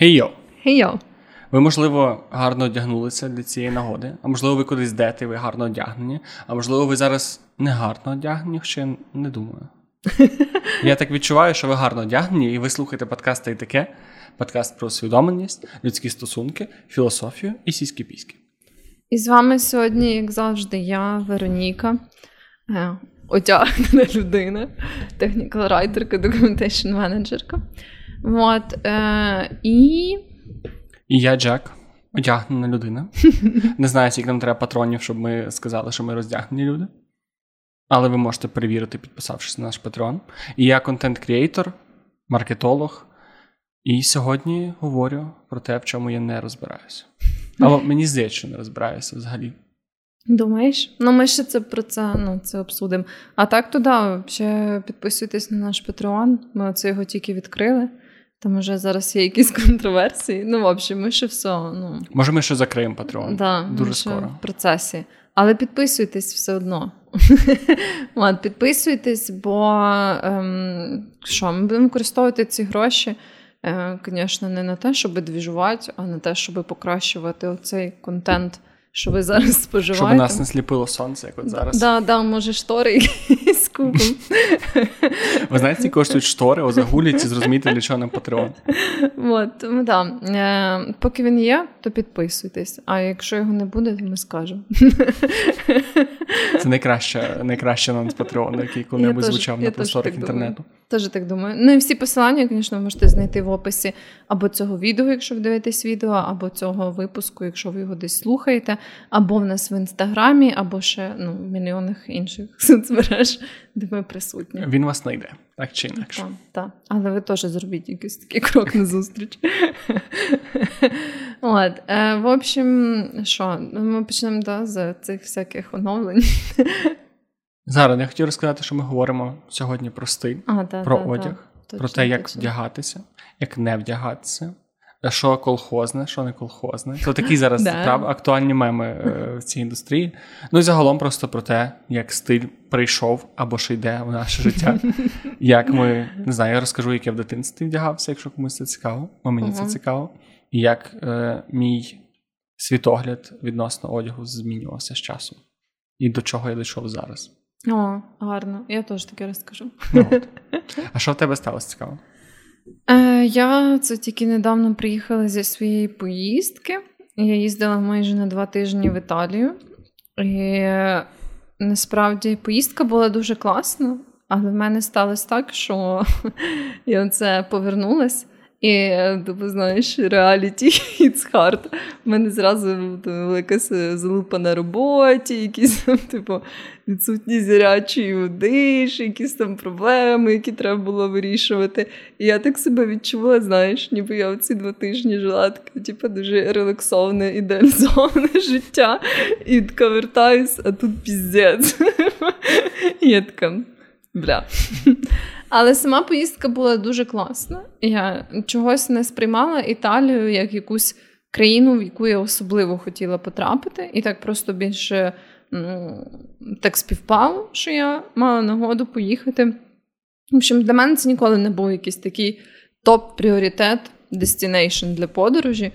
Хей-йо! Хей-йо! Ви, можливо, гарно одягнулися для цієї нагоди, а можливо, ви кудись йдете, ви гарно одягнені, а можливо, ви зараз не гарно одягнені, хоча я не думаю. Я так відчуваю, що ви гарно одягнені, і ви слухаєте подкаст та й таке. Подкаст про усвідомленість, людські стосунки, філософію і сільські піськи. І з вами сьогодні, як завжди, я, Вероніка, е, одягнена людина, технікал-райтерка, документейшн менеджерка. От, е, і... І я Джек, одягнена людина. Не знаю, скільки нам треба патронів, щоб ми сказали, що ми роздягнені люди. Але ви можете перевірити, підписавшись на наш патрон. І я контент-кріейтор, маркетолог. І сьогодні говорю про те, в чому я не розбираюся. Або мені здається, що не розбираюся взагалі. Думаєш? Ну, ми ще це про це ну, це обсудимо. А так, то да, ще підписуйтесь на наш Patreon. Ми оце його тільки відкрили. Там вже зараз є якісь контроверсії. Ну, в общем, ми ще все. ну... Може, ми ще закриємо Patreon? Да, Дуже ми скоро. в процесі. Але підписуйтесь все одно. От, Підписуйтесь, бо ем, що, ми будемо використовувати ці гроші, е, не на те, щоб двіжувати, а на те, щоб покращувати оцей контент, що ви зараз споживаєте. Щоб нас не сліпило сонце, як от зараз. Да, да, може, штори якісь купимо. Ви знаєте, ці коштують штори, озагулять і зрозумієте, для чого нам Patreon. От, тому да. Е, поки він є, то підписуйтесь. А якщо його не буде, то ми скажемо. Це найкраще, найкраще нам з Patreon, який коли-небудь звучав на просторах інтернету. Теж так думаю. Ну і всі посилання, звісно, ви можете знайти в описі або цього відео, якщо ви дивитесь відео, або цього випуску, якщо ви його десь слухаєте, або в нас в інстаграмі, або ще ну, в мільйонах інших соцмереж, де ми присутні. Він вас знайде, так чи інакше. Так, так. Але ви теж зробіть якийсь такий крок на зустріч. От, е, В общем, що, ми почнемо да, з цих всяких оновлень. Зараз я хотів розказати, що ми говоримо сьогодні про стиль, а, та, про та, одяг, та. про те, як вдягатися, як не вдягатися, що колхозне, що не колхозне. Це такі зараз прав, актуальні меми е, в цій індустрії. Ну і загалом просто про те, як стиль прийшов або ще йде в наше життя. Як ми не знаю, я розкажу, як я в дитинстві вдягався, якщо комусь це цікаво, бо мені це цікаво. І як е, мій світогляд відносно одягу змінювався з часом. І до чого я дійшов зараз. О, гарно. Я теж таке розкажу. Ну, от. А що в тебе сталося цікаво? Е, Я це тільки недавно приїхала зі своєї поїздки. Я їздила майже на два тижні в Італію. І насправді поїздка була дуже класна, але в мене сталося так, що я оце повернулась. І типу, знаєш, реаліті it's hard. У мене зразу якась залупа на роботі, якісь там, типу, відсутність зарячої води, якісь там проблеми, які треба було вирішувати. І я так себе відчувала, знаєш, ніби я оці два тижні жила таке, типу, дуже релаксоване, ідеалізоване життя. І така вертаюсь, а тут піздець. Я така, бля. Але сама поїздка була дуже класна. Я чогось не сприймала Італію як якусь країну, в яку я особливо хотіла потрапити, і так просто більше ну, так співпало, що я мала нагоду поїхати. В общем, для мене це ніколи не був якийсь такий топ-пріоритет, destination для подорожі.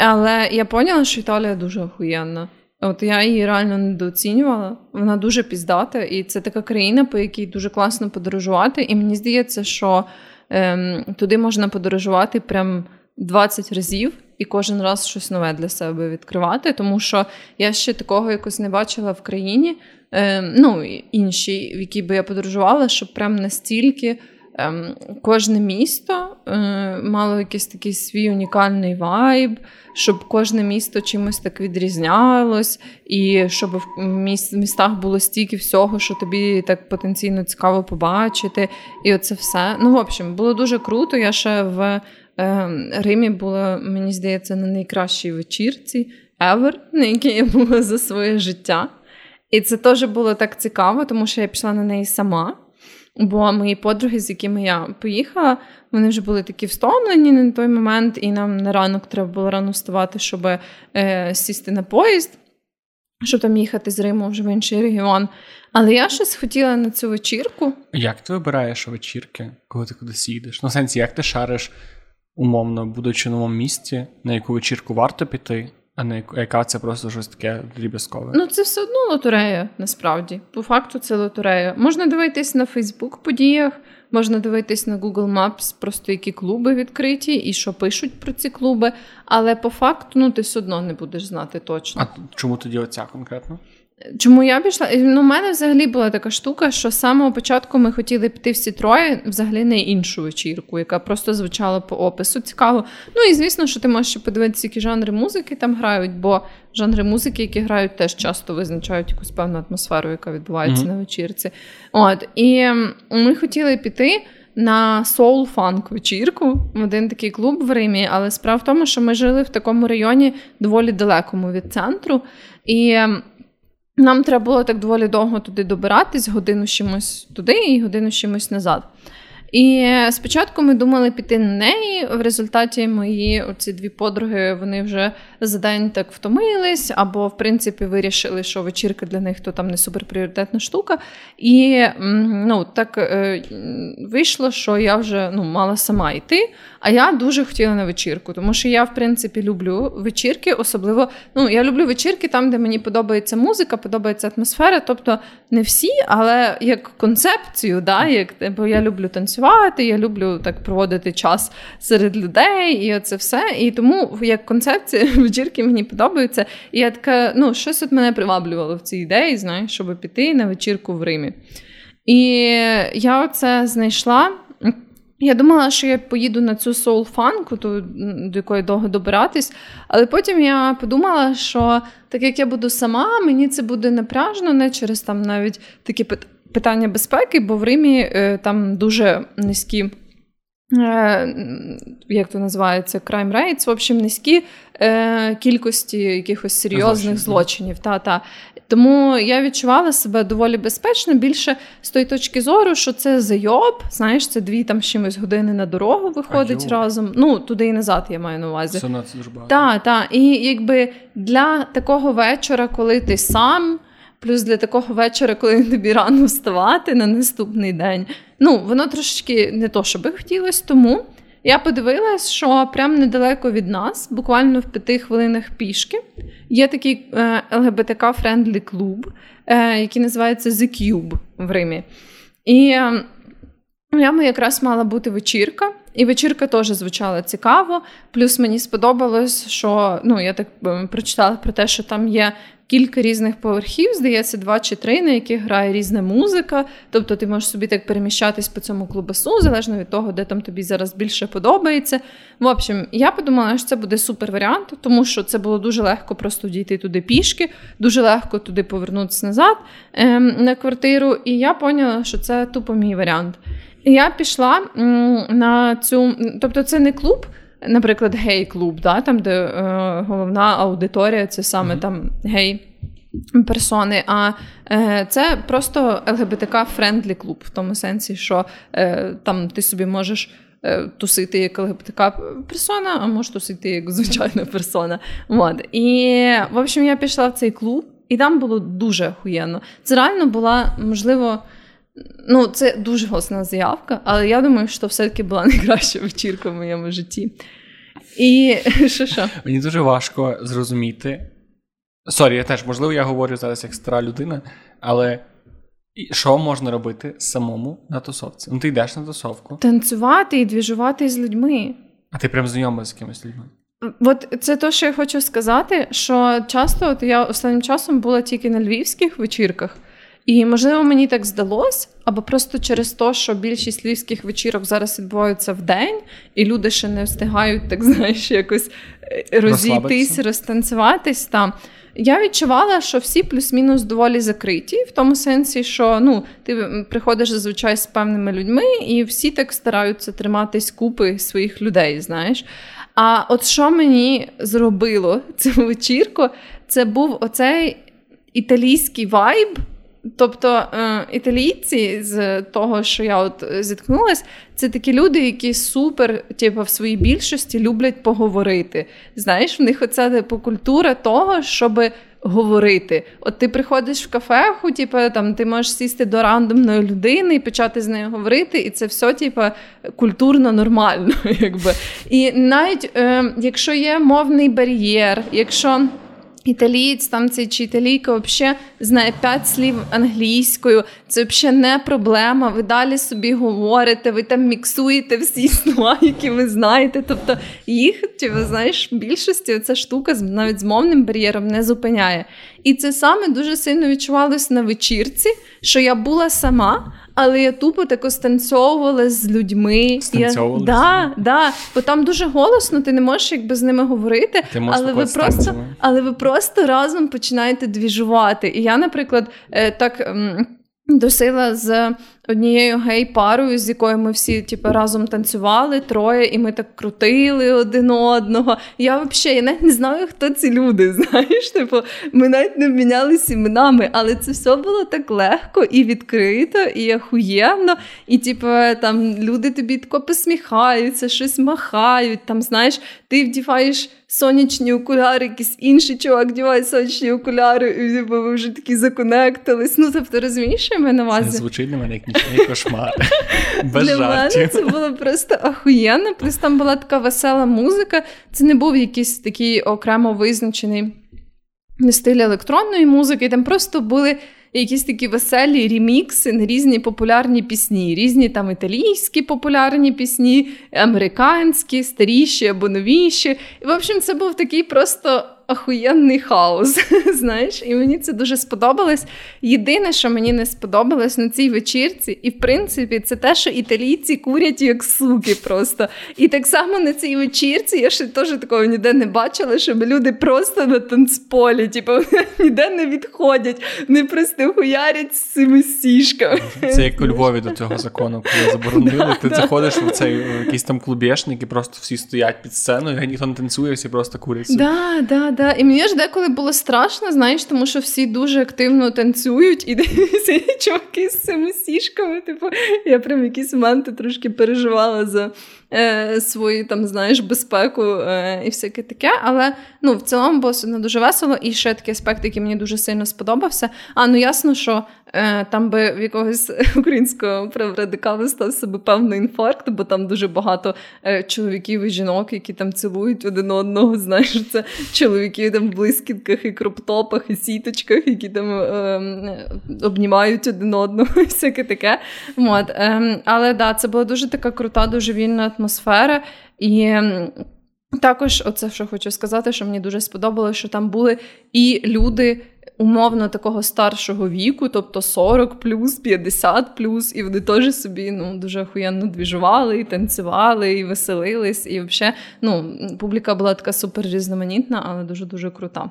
Але я поняла, що Італія дуже охуєнна. От я її реально недооцінювала. Вона дуже піздата, і це така країна, по якій дуже класно подорожувати. І мені здається, що ем, туди можна подорожувати прям 20 разів і кожен раз щось нове для себе відкривати. Тому що я ще такого якось не бачила в країні, ем, ну іншій, в якій би я подорожувала, щоб прям настільки. Ем, кожне місто е, мало якийсь такий свій унікальний вайб, щоб кожне місто чимось так відрізнялось, і щоб в містах було стільки всього, що тобі так потенційно цікаво побачити. І оце все. Ну, в общем, було дуже круто. Я ще в е, Римі була, мені здається, на найкращій вечірці ever, на якій я була за своє життя. І це теж було так цікаво, тому що я пішла на неї сама. Бо мої подруги, з якими я поїхала, вони вже були такі встомлені на той момент, і нам на ранок треба було рано вставати, щоб е, сісти на поїзд, щоб там їхати з Риму вже в інший регіон. Але я щось хотіла на цю вечірку. Як ти вибираєш вечірки, коли ти кудись їдеш? Ну, в сенсі, як ти шариш умовно, будучи в новому місті, на яку вечірку варто піти, а не яка це просто щось таке дріб'язкове? Ну, це все одно лотерея, насправді. По факту, це лотерея. Можна дивитись на Фейсбук подіях, можна дивитись на Google Maps, просто які клуби відкриті і що пишуть про ці клуби. Але по факту, ну ти все одно не будеш знати точно. А чому тоді оця конкретно? Чому я пішла? Ну, У мене взагалі була така штука, що з самого початку ми хотіли піти всі троє взагалі на іншу вечірку, яка просто звучала по опису. Цікаво. Ну і звісно, що ти можеш подивитися, які жанри музики там грають, бо жанри музики, які грають, теж часто визначають якусь певну атмосферу, яка відбувається mm-hmm. на вечірці. От і ми хотіли піти. На соул фанк вечірку в один такий клуб в Римі, але справа в тому, що ми жили в такому районі доволі далекому від центру, і нам треба було так доволі довго туди добиратись, годину чимось туди і годину чимось назад. І спочатку ми думали піти на неї. В результаті мої оці дві подруги вони вже за день так втомились, або, в принципі, вирішили, що вечірка для них то там не суперпріоритетна штука. І ну, так е, вийшло, що я вже ну, мала сама йти. А я дуже хотіла на вечірку, тому що я, в принципі, люблю вечірки, особливо ну, я люблю вечірки там, де мені подобається музика, подобається атмосфера. Тобто не всі, але як концепцію, да, як бо я люблю танцювати, я люблю так проводити час серед людей, і оце все. І тому як концепція вечірки мені подобаються. І я така, ну, щось от мене приваблювало в цій ідеї, знаєш, щоб піти на вечірку в Римі. І я оце знайшла. Я думала, що я поїду на цю соул-фанку, до якої довго добиратись, але потім я подумала, що так як я буду сама, мені це буде напряжно, не через там навіть такі питання безпеки, бо в Римі е, там дуже низькі. Е, як то називається, crime rates, в общем, низькі е, кількості якихось серйозних злочинів. Та, та. Тому я відчувала себе доволі безпечно, більше з тої точки зору, що це зайоб, знаєш, це дві там чимось години на дорогу виходить разом. Ну, туди і назад я маю на увазі. Це дуже багато. Так, так. І якби для такого вечора, коли ти сам. Плюс для такого вечора, коли тобі рано вставати на наступний день. Ну, воно трошечки не то, що би хотілося, тому я подивилась, що прямо недалеко від нас, буквально в п'яти хвилинах пішки, є такий е, ЛГБТК-friendly клуб, е, який називається The Cube в Римі. І е, я якраз мала бути вечірка. І вечірка теж звучала цікаво. Плюс мені сподобалось, що ну я так прочитала про те, що там є кілька різних поверхів, здається, два чи три, на яких грає різна музика. Тобто ти можеш собі так переміщатись по цьому клубасу, залежно від того, де там тобі зараз більше подобається. В общем, я подумала, що це буде супер варіант, тому що це було дуже легко просто дійти туди пішки, дуже легко туди повернутися назад ем, на квартиру. І я поняла, що це тупо мій варіант. Я пішла на цю, тобто, це не клуб наприклад, гей-клуб, да, там, де е, головна аудиторія це саме mm-hmm. там гей. Персони, а е, це просто ЛГБТК-friendly клуб, в тому сенсі, що е, там ти собі можеш е, тусити як ЛГБТК-персона, а можеш тусити як звичайна персона. От. І, в общем, я пішла в цей клуб, і там було дуже охуєнно. Це реально була, можливо, Ну, це дуже голосна заявка, але я думаю, що все-таки була найкраща вечірка в моєму житті. І що що? Мені дуже важко зрозуміти. Sorry, я теж, можливо, я говорю зараз як стара людина, але що можна робити самому на тусовці? Ну, ти йдеш на тусовку. Танцювати і двіжувати з людьми. А ти прям знайомий з якимись людьми? От це те, що я хочу сказати, що часто от я останнім часом була тільки на львівських вечірках. І можливо мені так здалось, або просто через те, що більшість львівських вечірок зараз відбуваються в день, і люди ще не встигають так знаєш, якось е, розійтись, розтанцюватись. Там я відчувала, що всі плюс-мінус доволі закриті, в тому сенсі, що ну ти приходиш зазвичай з певними людьми, і всі так стараються триматись купи своїх людей. Знаєш. А от що мені зробило цю вечірку, це був оцей італійський вайб. Тобто е, італійці з того, що я от зіткнулась, це такі люди, які супер, типу, в своїй більшості люблять поговорити. Знаєш, в них оця типу, культура того, щоб говорити. От ти приходиш в кафеху, типу, там ти можеш сісти до рандомної людини і почати з нею говорити, і це все, типу, культурно нормально. якби. І навіть е, якщо є мовний бар'єр, якщо. Італієць там цей чи італійка взагалі знає п'ять слів англійською. Це взагалі не проблема. Ви далі собі говорите, ви там міксуєте всі слова, які ви знаєте. Тобто їх, ви знаєш, в більшості ця штука навіть з мовним бар'єром не зупиняє. І це саме дуже сильно відчувалось на вечірці, що я була сама. Але я тупо тако станцьовувала з людьми. Станцьовувала? Да, да, Бо там дуже голосно, ти не можеш якби з ними говорити, ти але ви просто але ви просто разом починаєте двіжувати. І я, наприклад, е, так досила з однією гей-парою, з якою ми всі типу, разом танцювали троє, і ми так крутили один одного. Я взагалі я навіть не знаю, хто ці люди. Знаєш, типу, ми навіть не мінялися іменами, але це все було так легко і відкрито, і охуєнно. І типу, там люди тобі тако посміхаються, щось махають. Там, знаєш, ти вдіваєш сонячні окуляри, якийсь інший чувак вдіває сонячні окуляри, і типу, ви вже такі законектились. Ну, тобто, розумієш, я на увазі? Це звучить для мене як нічний кошмар. Без Для жартів. мене це було просто ахуєнно. Плюс там була така весела музика. Це не був якийсь такий окремо визначений стиль електронної музики. Там просто були якісь такі веселі ремікси на різні популярні пісні, різні там італійські популярні пісні, американські, старіші або новіші. І в общем, це був такий просто охуєнний хаос. знаєш, І мені це дуже сподобалось. Єдине, що мені не сподобалось на цій вечірці, і в принципі, це те, що італійці курять як суки просто. І так само на цій вечірці я ще теж такого ніде не бачила, щоб люди просто на танцполі, типу, ніде не відходять, не просто хуярять з цими сішками. Це як у Львові до цього закону, коли заборонили. Ти заходиш в цей якийсь там клубешник, і просто всі стоять під сценою, і ніхто не танцює, всі просто курять. Да, да, да. І мені ж деколи було страшно, знаєш, тому що всі дуже активно танцюють і дивіться чуваки з цими сішками. Типу, я прям якісь моменти трошки переживала за е, свою там, знаєш, безпеку е, і всяке таке. Але ну, в цілому було все дуже весело. І ще такий аспект, який мені дуже сильно сподобався. А ну ясно, що е, там би в якогось українського праврадикала став себе певний інфаркт, бо там дуже багато е, чоловіків і жінок, які там цілують один одного. Знаєш, це чоловіки там в блискітках і кроптопах, і сіточках, які там обнімають один одного, і всяке таке. От, е, але да, це була дуже така крута, дуже вільна атмосфера. І також, оце що хочу сказати, що мені дуже сподобалося, що там були і люди. Умовно такого старшого віку, тобто 40 плюс, 50 плюс, і вони теж собі ну, дуже охуєнно двіжували, і танцювали, і веселились. І взагалі ну, публіка була така супер різноманітна, але дуже-дуже крута.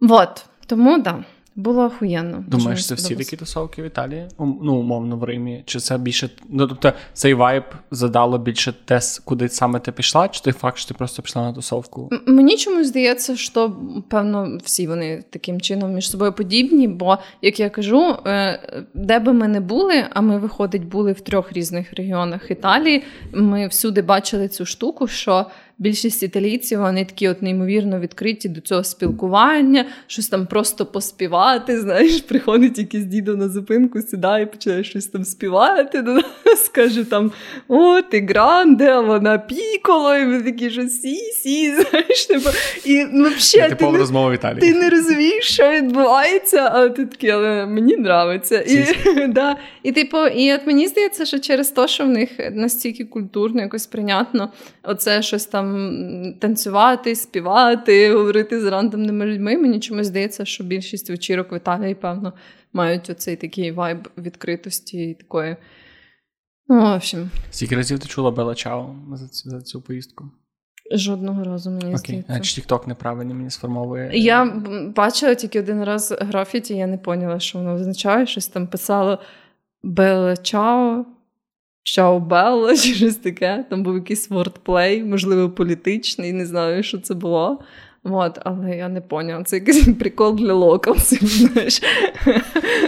Вот. Тому. Да. Було охуєнно. Думаєш, це всі такі тусовки в Італії? Ну, умовно, в Римі? Чи це більше. Ну, тобто, цей вайб задало більше те, куди саме ти пішла, чи той факт, що ти просто пішла на тусовку? Мені чомусь здається, що певно всі вони таким чином між собою подібні, бо, як я кажу, е, де би ми не були, а ми, виходить, були в трьох різних регіонах Італії. Ми всюди бачили цю штуку, що більшість італійців вони такі от неймовірно відкриті до цього спілкування, щось там просто поспівати. Знаєш, приходить якийсь дідо на зупинку, сідає, починає щось там співати. до нас, Каже там: О, ти гранде, а вона піколо, і ми такі, що сі, сі, знаєш, типу, і ну, взагалі, ти, розмова в Італії. ти не розумієш, що відбувається, а ти такий, але мені нравиться. І, да, і типу, і от мені здається, що через те, що в них настільки культурно, якось прийнятно, оце щось там танцювати, співати, говорити з рандомними людьми. Мені чомусь здається, що більшість вечірок в Італії, певно, мають оцей такий vibe відкритості і такої. Ну, в общем. Скільки разів ти чула Bella Ciao за цю, за цю поїздку? Жодного разу мені Окей. здається. А чи TikTok неправильно мені сформовує? Я бачила тільки один раз графіті, я не поняла, що воно означає. Щось там писало Bella Ciao. Ciao Bella чи щось таке. Там був якийсь wordplay, можливо, політичний, не знаю, що це було. От, але я не поняла. Це якийсь прикол для locals ів, знаєш.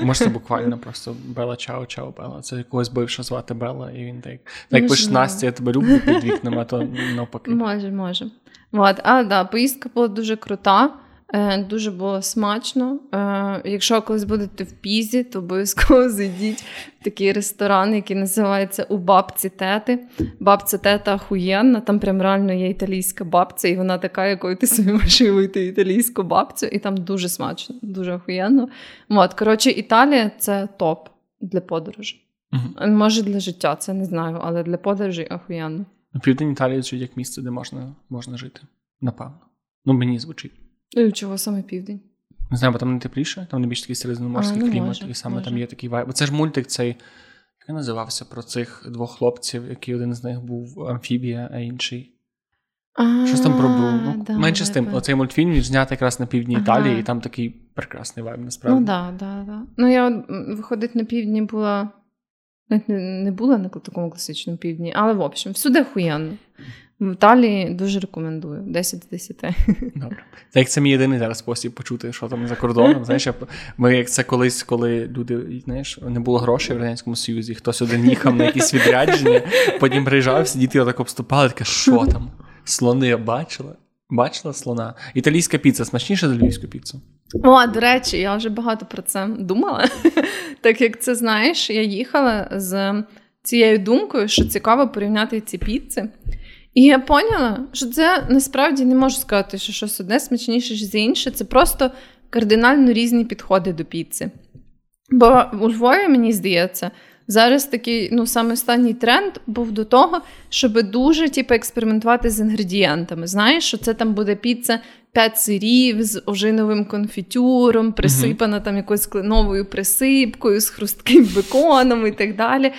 Може, це буквально просто Bella Ciao, Ciao Bella. Це якогось бившого звати Бела, і він так. Так пише Настя, я тебе люблю під вікнами, а то навпаки. Може, може. От, а да, поїздка була дуже крута. Е, дуже було смачно. Е, якщо колись будете в Пізі, то обов'язково зайдіть в такий ресторан, який називається У бабці тети. Бабця тета охуєнна, там прям реально є італійська бабця, і вона така, якою ти собі можеш вийти італійську бабцю, і там дуже смачно, дуже охуєнно. От, коротше, Італія це топ для подорожі. Угу. Може, для життя, це не знаю, але для подорожі охуєнно. Південь Італії звучить як місце, де можна можна жити. Напевно. Ну, мені звучить. І чого саме південь? Не знаю, бо там не тепліше, там не більш такий середземноморський ну, клімат, може, і саме може. там є такий вайб. Бо це ж мультик цей, як називався про цих двох хлопців, який один з них був амфібія, а інший. Щось там про Бру. Ну, да, менше з тим, оцей мультфільм він знятий якраз на півдні ага. Італії, і там такий прекрасний вайб, насправді. Ну так, да, да, Ну, я виходить на півдні була. Не, не була на такому класичному півдні, але в общем, всюди охуєнно. В Італії дуже рекомендую. 10 з 10. Добре. Це як це мій єдиний зараз спосіб почути, що там за кордоном. Знаєш, ми як це колись, коли люди, знаєш, не було грошей в Радянському Союзі, хтось один їхав на якісь відрядження, потім приїжджав, сидіти отак обступали, таке, що там? Слони я бачила? Бачила слона? Італійська піца смачніша за львівську піцу? О, до речі, я вже багато про це думала. Так як це знаєш, я їхала з цією думкою, що цікаво порівняти ці піци. І я поняла, що це насправді не можу сказати, що щось одне смачніше за інше. Це просто кардинально різні підходи до піци. Бо у Львові, мені здається, зараз такий ну, саме останній тренд був до того, щоб дуже типу, експериментувати з інгредієнтами. Знаєш, що це там буде піца 5 сирів з ожиновим конфітюром, присипана там якоюсь кленовою присипкою, з хрустким беконом і так далі.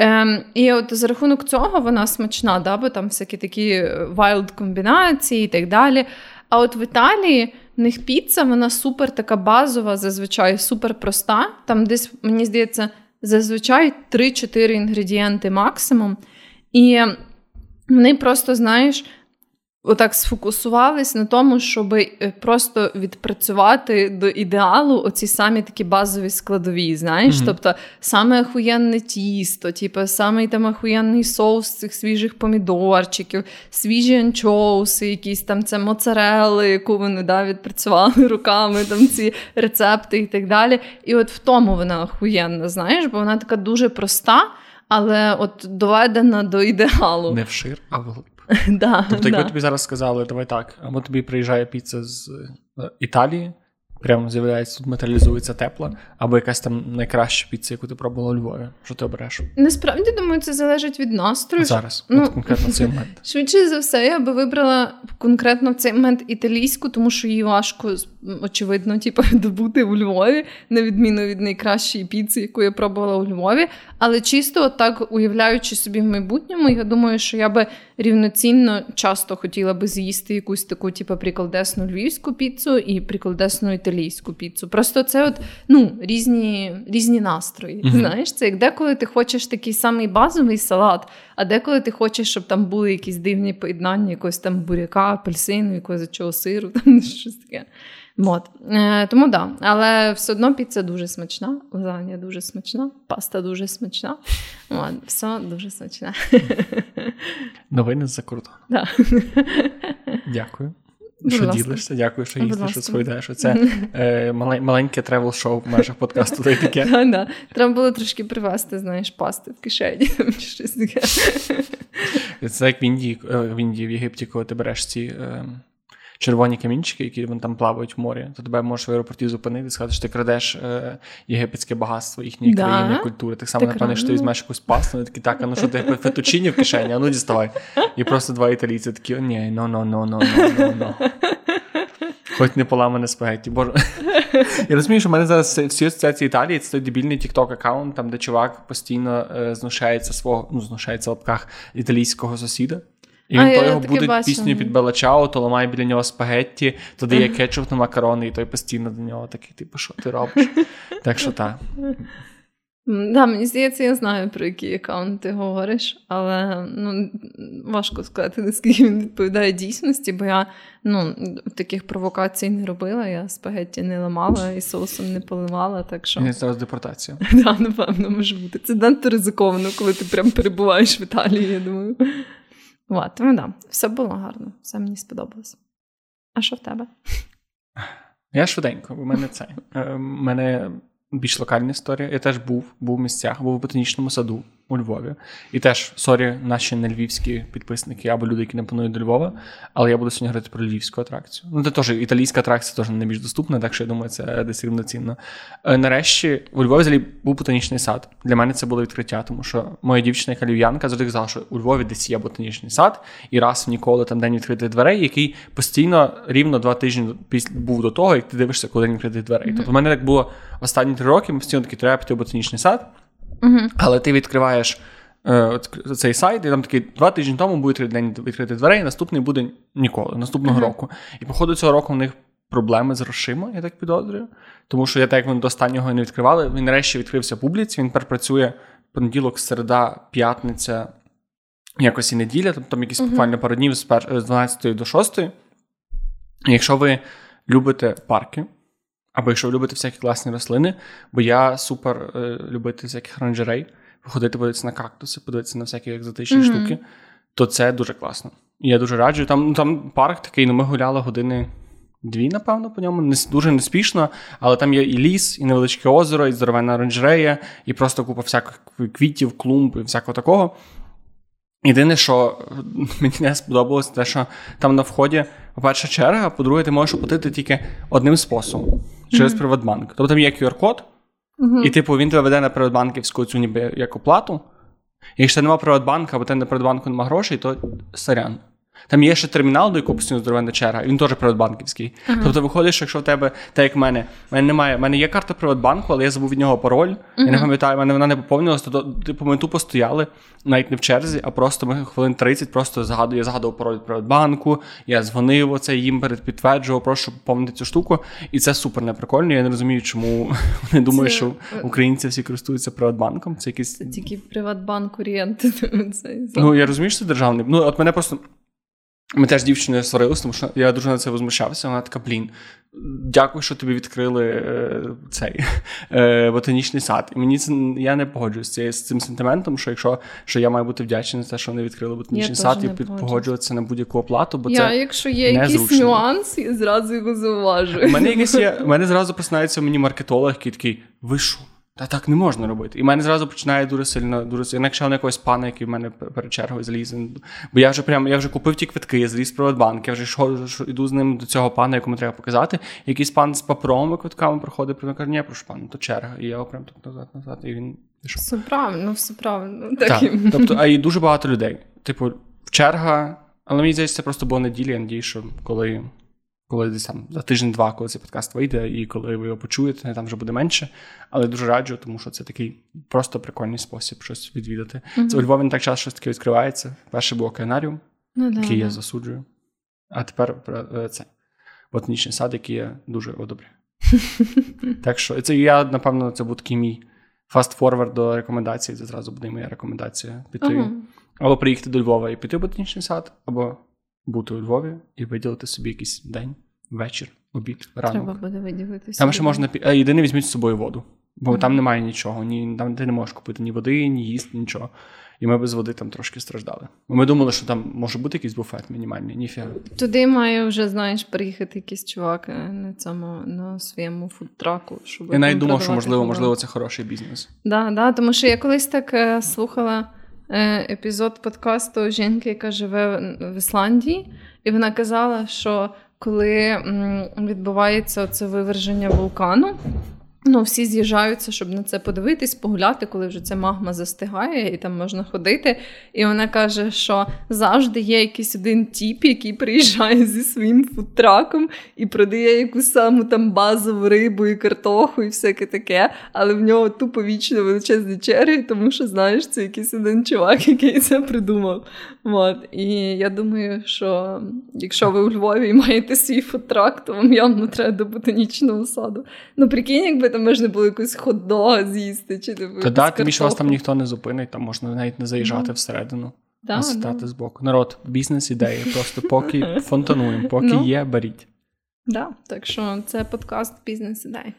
Ем, І от за рахунок цього вона смачна, да, бо там всякі такі вайлд комбінації і так далі. А от в Італії в них піца, вона супер така базова, зазвичай супер проста. Там десь, мені здається, зазвичай 3-4 інгредієнти максимум. І вони просто, знаєш, отак сфокусувались на тому, щоб е, просто відпрацювати до ідеалу оці самі такі базові складові. Знаєш, mm-hmm. тобто саме охуєнне тісто, типу, самий там охуєнний соус цих свіжих помідорчиків, свіжі анчоуси, якісь там це моцарели, яку вони да, відпрацювали руками, там ці рецепти і так далі. І от в тому вона охуєнна, знаєш, бо вона така дуже проста. Але от доведена до ідеалу. Не вшир, а вглиб. Да, Тобто, якби да. тобі зараз сказали, давай так, або тобі приїжджає піца з е, Італії, прямо з'являється, тут матеріалізується тепла, або якась там найкраща піца, яку ти пробувала у Львові. Що ти обереш? Насправді думаю, це залежить від настрою. Зараз, ну, от конкретно цей момент. Швидше за все, я би вибрала конкретно в цей момент італійську, тому що її важко, очевидно, типу, добути у Львові, на відміну від найкращої піци, яку я пробувала у Львові. Але чисто, от так уявляючи собі в майбутньому, я думаю, що я би рівноцінно часто хотіла би з'їсти якусь таку, типу, прикладесну львівську піцу і прикладесну італійську піцу. Просто це от ну, різні різні настрої. Mm-hmm. Знаєш, це як деколи ти хочеш такий самий базовий салат, а деколи ти хочеш, щоб там були якісь дивні поєднання, якогось там буряка, апельсину, якогось чого сиру, там щось таке. От. Е, Тому да. Але все одно піца дуже смачна, лазанья дуже смачна, паста дуже смачна. От. Все дуже смачне. Новини з-за кордону. Да. Дякую. Будь що ласка. ділишся, дякую, що їздиш, що розповідаєш. Це е, маленьке travel-шоу в межах подкасту. та таке. Да, да. Треба було трошки привезти, знаєш, пасти в кишені. щось таке. Це як в Індії, е, в Індії, в Єгипті, коли ти береш ці. Е, червоні камінчики, які вони там плавають в морі, то тебе можеш в аеропорті зупинити і сказати, що ти крадеш е, єгипетське багатство їхньої да? країни, культури. Так само, напевно, що ти візьмеш якусь пасту, такі так, а ну що ти фетучині в кишені, а ну діставай. І просто два італійці такі: ні, ну, ну, ну, ну, ну, ну. Хоч не поламане спагетті. Боже. Я розумію, що в мене зараз всі асоціації Італії це той дебільний тікток аккаунт, там де чувак постійно е, знушається свого, ну, знушається в лапках італійського сусіда. І він а, то його буде пісню під Белачао, то ламає біля нього спагетті, то дає кетчуп на макарони, і той постійно до нього такий, типу, що ти робиш? Так що так. Да, мені здається, я знаю, про який аккаунт ти говориш, але ну, важко сказати, наскільки він відповідає дійсності, бо я ну, таких провокацій не робила, я спагетті не ламала і соусом не поливала. так що... Не зараз депортація. Так, да, напевно, може бути. Це надто ризиковано, коли ти прям перебуваєш в Італії, я думаю. От, тому да, все було гарно, все мені сподобалось. А що в тебе? Я швиденько, у мене це. У е, мене більш локальна історія. Я теж був був в місцях, був у ботанічному саду у Львові. І теж, sorry, наші не львівські підписники або люди, які не планують до Львова. Але я буду сьогодні говорити про львівську атракцію. Ну, це теж італійська атракція теж не більш доступна, так що я думаю, це десь рівноцінно. Е, нарешті у Львові взагалі був ботанічний сад. Для мене це було відкриття, тому що моя дівчина, яка львів'янка, завжди казала, що у Львові десь є ботанічний сад, і раз ніколи там день відкритих дверей, який постійно рівно два тижні був до того, як ти дивишся, коли день відкритих дверей. Mm-hmm. Тобто в мене так було останні три роки, ми постійно такі треба піти в ботанічний сад, mm-hmm. але ти відкриваєш. Е, цей сайт, і там такий два тижні тому буде день відкрити дверей, наступний буде ніколи, наступного uh-huh. року. І, по ходу цього року в них проблеми з грошима, я так підозрюю. Тому що я так як вони до останнього не відкривали, він нарешті відкрився публіці, він тепер працює понеділок, середа, п'ятниця, якось і неділя, тобто там якісь uh-huh. буквально пару днів з 12 до 6. Якщо ви любите парки, або якщо ви любите всякі класні рослини, бо я супер е, любитель всяких оранжерей, ходити подивитися на кактуси, подивитися на всякі екзотичні mm-hmm. штуки, то це дуже класно. І я дуже раджу. Там ну, там парк такий, ну ми гуляли години дві, напевно, по ньому. Не, дуже неспішно, але там є і ліс, і невеличке озеро, і здоровенна оранжерея, і просто купа всяких квітів, клумб і всякого такого. Єдине, що мені не сподобалось, те, що там на вході, по-перше, черга, а по-друге, ти можеш оплатити тільки одним способом через mm-hmm. Приватбанк. Тобто там є QR-код. Угу. І, типу, він тебе веде на Приватбанківську цю ніби як оплату. Якщо нема немає Приватбанка, або ти на Приватбанку немає грошей, то сорян. Там є ще термінал, до якого постійно здоровенна черга, він теж приватбанківський. Uh-huh. Тобто, виходиш, якщо в тебе, так як в мене, в мене немає, в мене є карта Приватбанку, але я забув від нього пароль. Uh-huh. Я не пам'ятаю, в мене вона не поповнилася, то типу, ми тупо стояли, навіть не в черзі, а просто ми хвилин 30 просто згадую, я згадував пароль від Приватбанку, я дзвонив оце їм перед підтверджував, прошу поповнити цю штуку. І це супер неприкольно. Я не розумію, чому вони думають, це... що українці всі користуються Приватбанком. Це якийсь. Це тільки Приватбанк орієнт. Ну я розумію, що це державний. Ну, от мене просто. Ми теж дівчиною сварилися, тому що я дуже на це возмущався. Вона така, блін, дякую, що тобі відкрили е, цей е, ботанічний сад. І мені це я не погоджуюся з цим сентиментом, що якщо що я маю бути вдячний за те, що вони відкрили ботанічний я сад і погоджуватися на будь-яку оплату. Бо я, це якщо є якийсь нюанс, я зразу його зауважую. У мене якийсь є, у мене зразу починається мені маркетолог, який такий, ви що? Та так не можна робити. І в мене зразу починає дуже сильно, дуже сильно. Якщо на якогось пана, який в мене перед чергою заліз. Бо я вже прямо я вже купив ті квитки, я заліз Приватбанк, я вже йшов, йду з ним до цього пана, якому треба показати. Якийсь пан з паперовими квитками проходить, він каже, ні, прошу пане, то черга. І я його прям так назад, назад, і він пішов. Все правильно, все правильно. Так, Тобто, а і дуже багато людей. Типу, черга, але мені здається, це просто була неділя, я надію, що коли коли десь там за тиждень-два, коли цей подкаст вийде, і коли ви його почуєте, там вже буде менше. Але дуже раджу, тому що це такий просто прикольний спосіб щось відвідати. Mm-hmm. Це у Львові не так часто щось таке відкривається. Перше було океанаріум, ну, який да, я засуджую. А тепер е, це ботанічний сад, який я дуже одобрюю. Так що це я, напевно, це був такий мій fast-forward до рекомендацій. Це зразу буде моя рекомендація піти. Uh-huh. Або приїхати до Львова і піти в ботанічний сад, або бути у Львові і виділити собі якийсь день, вечір, обід, ранок. Треба буде виділити Там ще можна а єдине візьміть з собою воду, бо mm-hmm. там немає нічого. Ні, Там ти не можеш купити ні води, ні їсти, нічого. І ми без води там трошки страждали. Ми думали, що там може бути якийсь буфет мінімальний, ніфіга. Туди має вже, знаєш, приїхати якийсь чувак е, на цьому на своєму фудтраку. щоб Я навіть думав, що можливо, можливо, це хороший бізнес. Да, да, тому що я колись так е, слухала. Е, епізод подкасту жінки, яка живе в Ісландії, і вона казала, що коли відбувається це виверження вулкану, Ну, всі з'їжджаються, щоб на це подивитись, погуляти, коли вже ця магма застигає, і там можна ходити. І вона каже, що завжди є якийсь один тіп, який приїжджає зі своїм фудтраком і продає якусь саму там базову рибу і картоху, і всяке таке. Але в нього тупо вічно величезні черги, тому що, знаєш, це якийсь один чувак, який це придумав. От. І я думаю, що якщо ви у Львові маєте свій фудтрак, то вам явно треба до ботанічного саду. Ну, прикинь, якби там можна було якусь хот-дога з'їсти. чи типу, Та да, тим що вас там ніхто не зупинить, там можна навіть не заїжджати mm. всередину, да, а сідати да. збоку. Народ, бізнес-ідеї. Просто поки фонтануємо, поки ну. є, беріть. Да, так що це подкаст бізнес-ідей.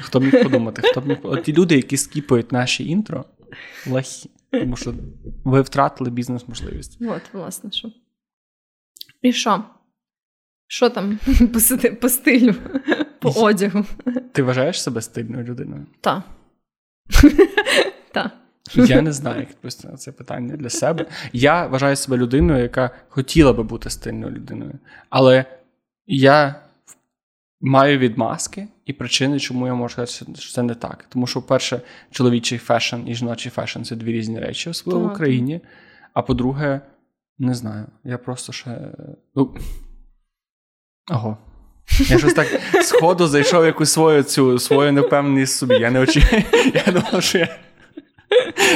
Хто міг подумати? Хто міг... От ті люди, які скіпають наші інтро, лахі. Тому що ви втратили бізнес-можливість. От, власне, що. І що? Що там по стилю, по одягу? Ти вважаєш себе стильною людиною? Так. Так. Я не знаю, як відповісти на це питання для себе. Я вважаю себе людиною, яка хотіла би бути стильною людиною. Але я маю відмазки і причини, чому я можу сказати, що це не так. Тому що, по-перше, чоловічий fashion і жіночий fashion це дві різні речі, особливо в Україні. А по-друге, не знаю. Я просто ще. Ну... Ого. Я щось так сходу зайшов якусь свою цю свою непевність собі. Я не очікую. Я думав, що я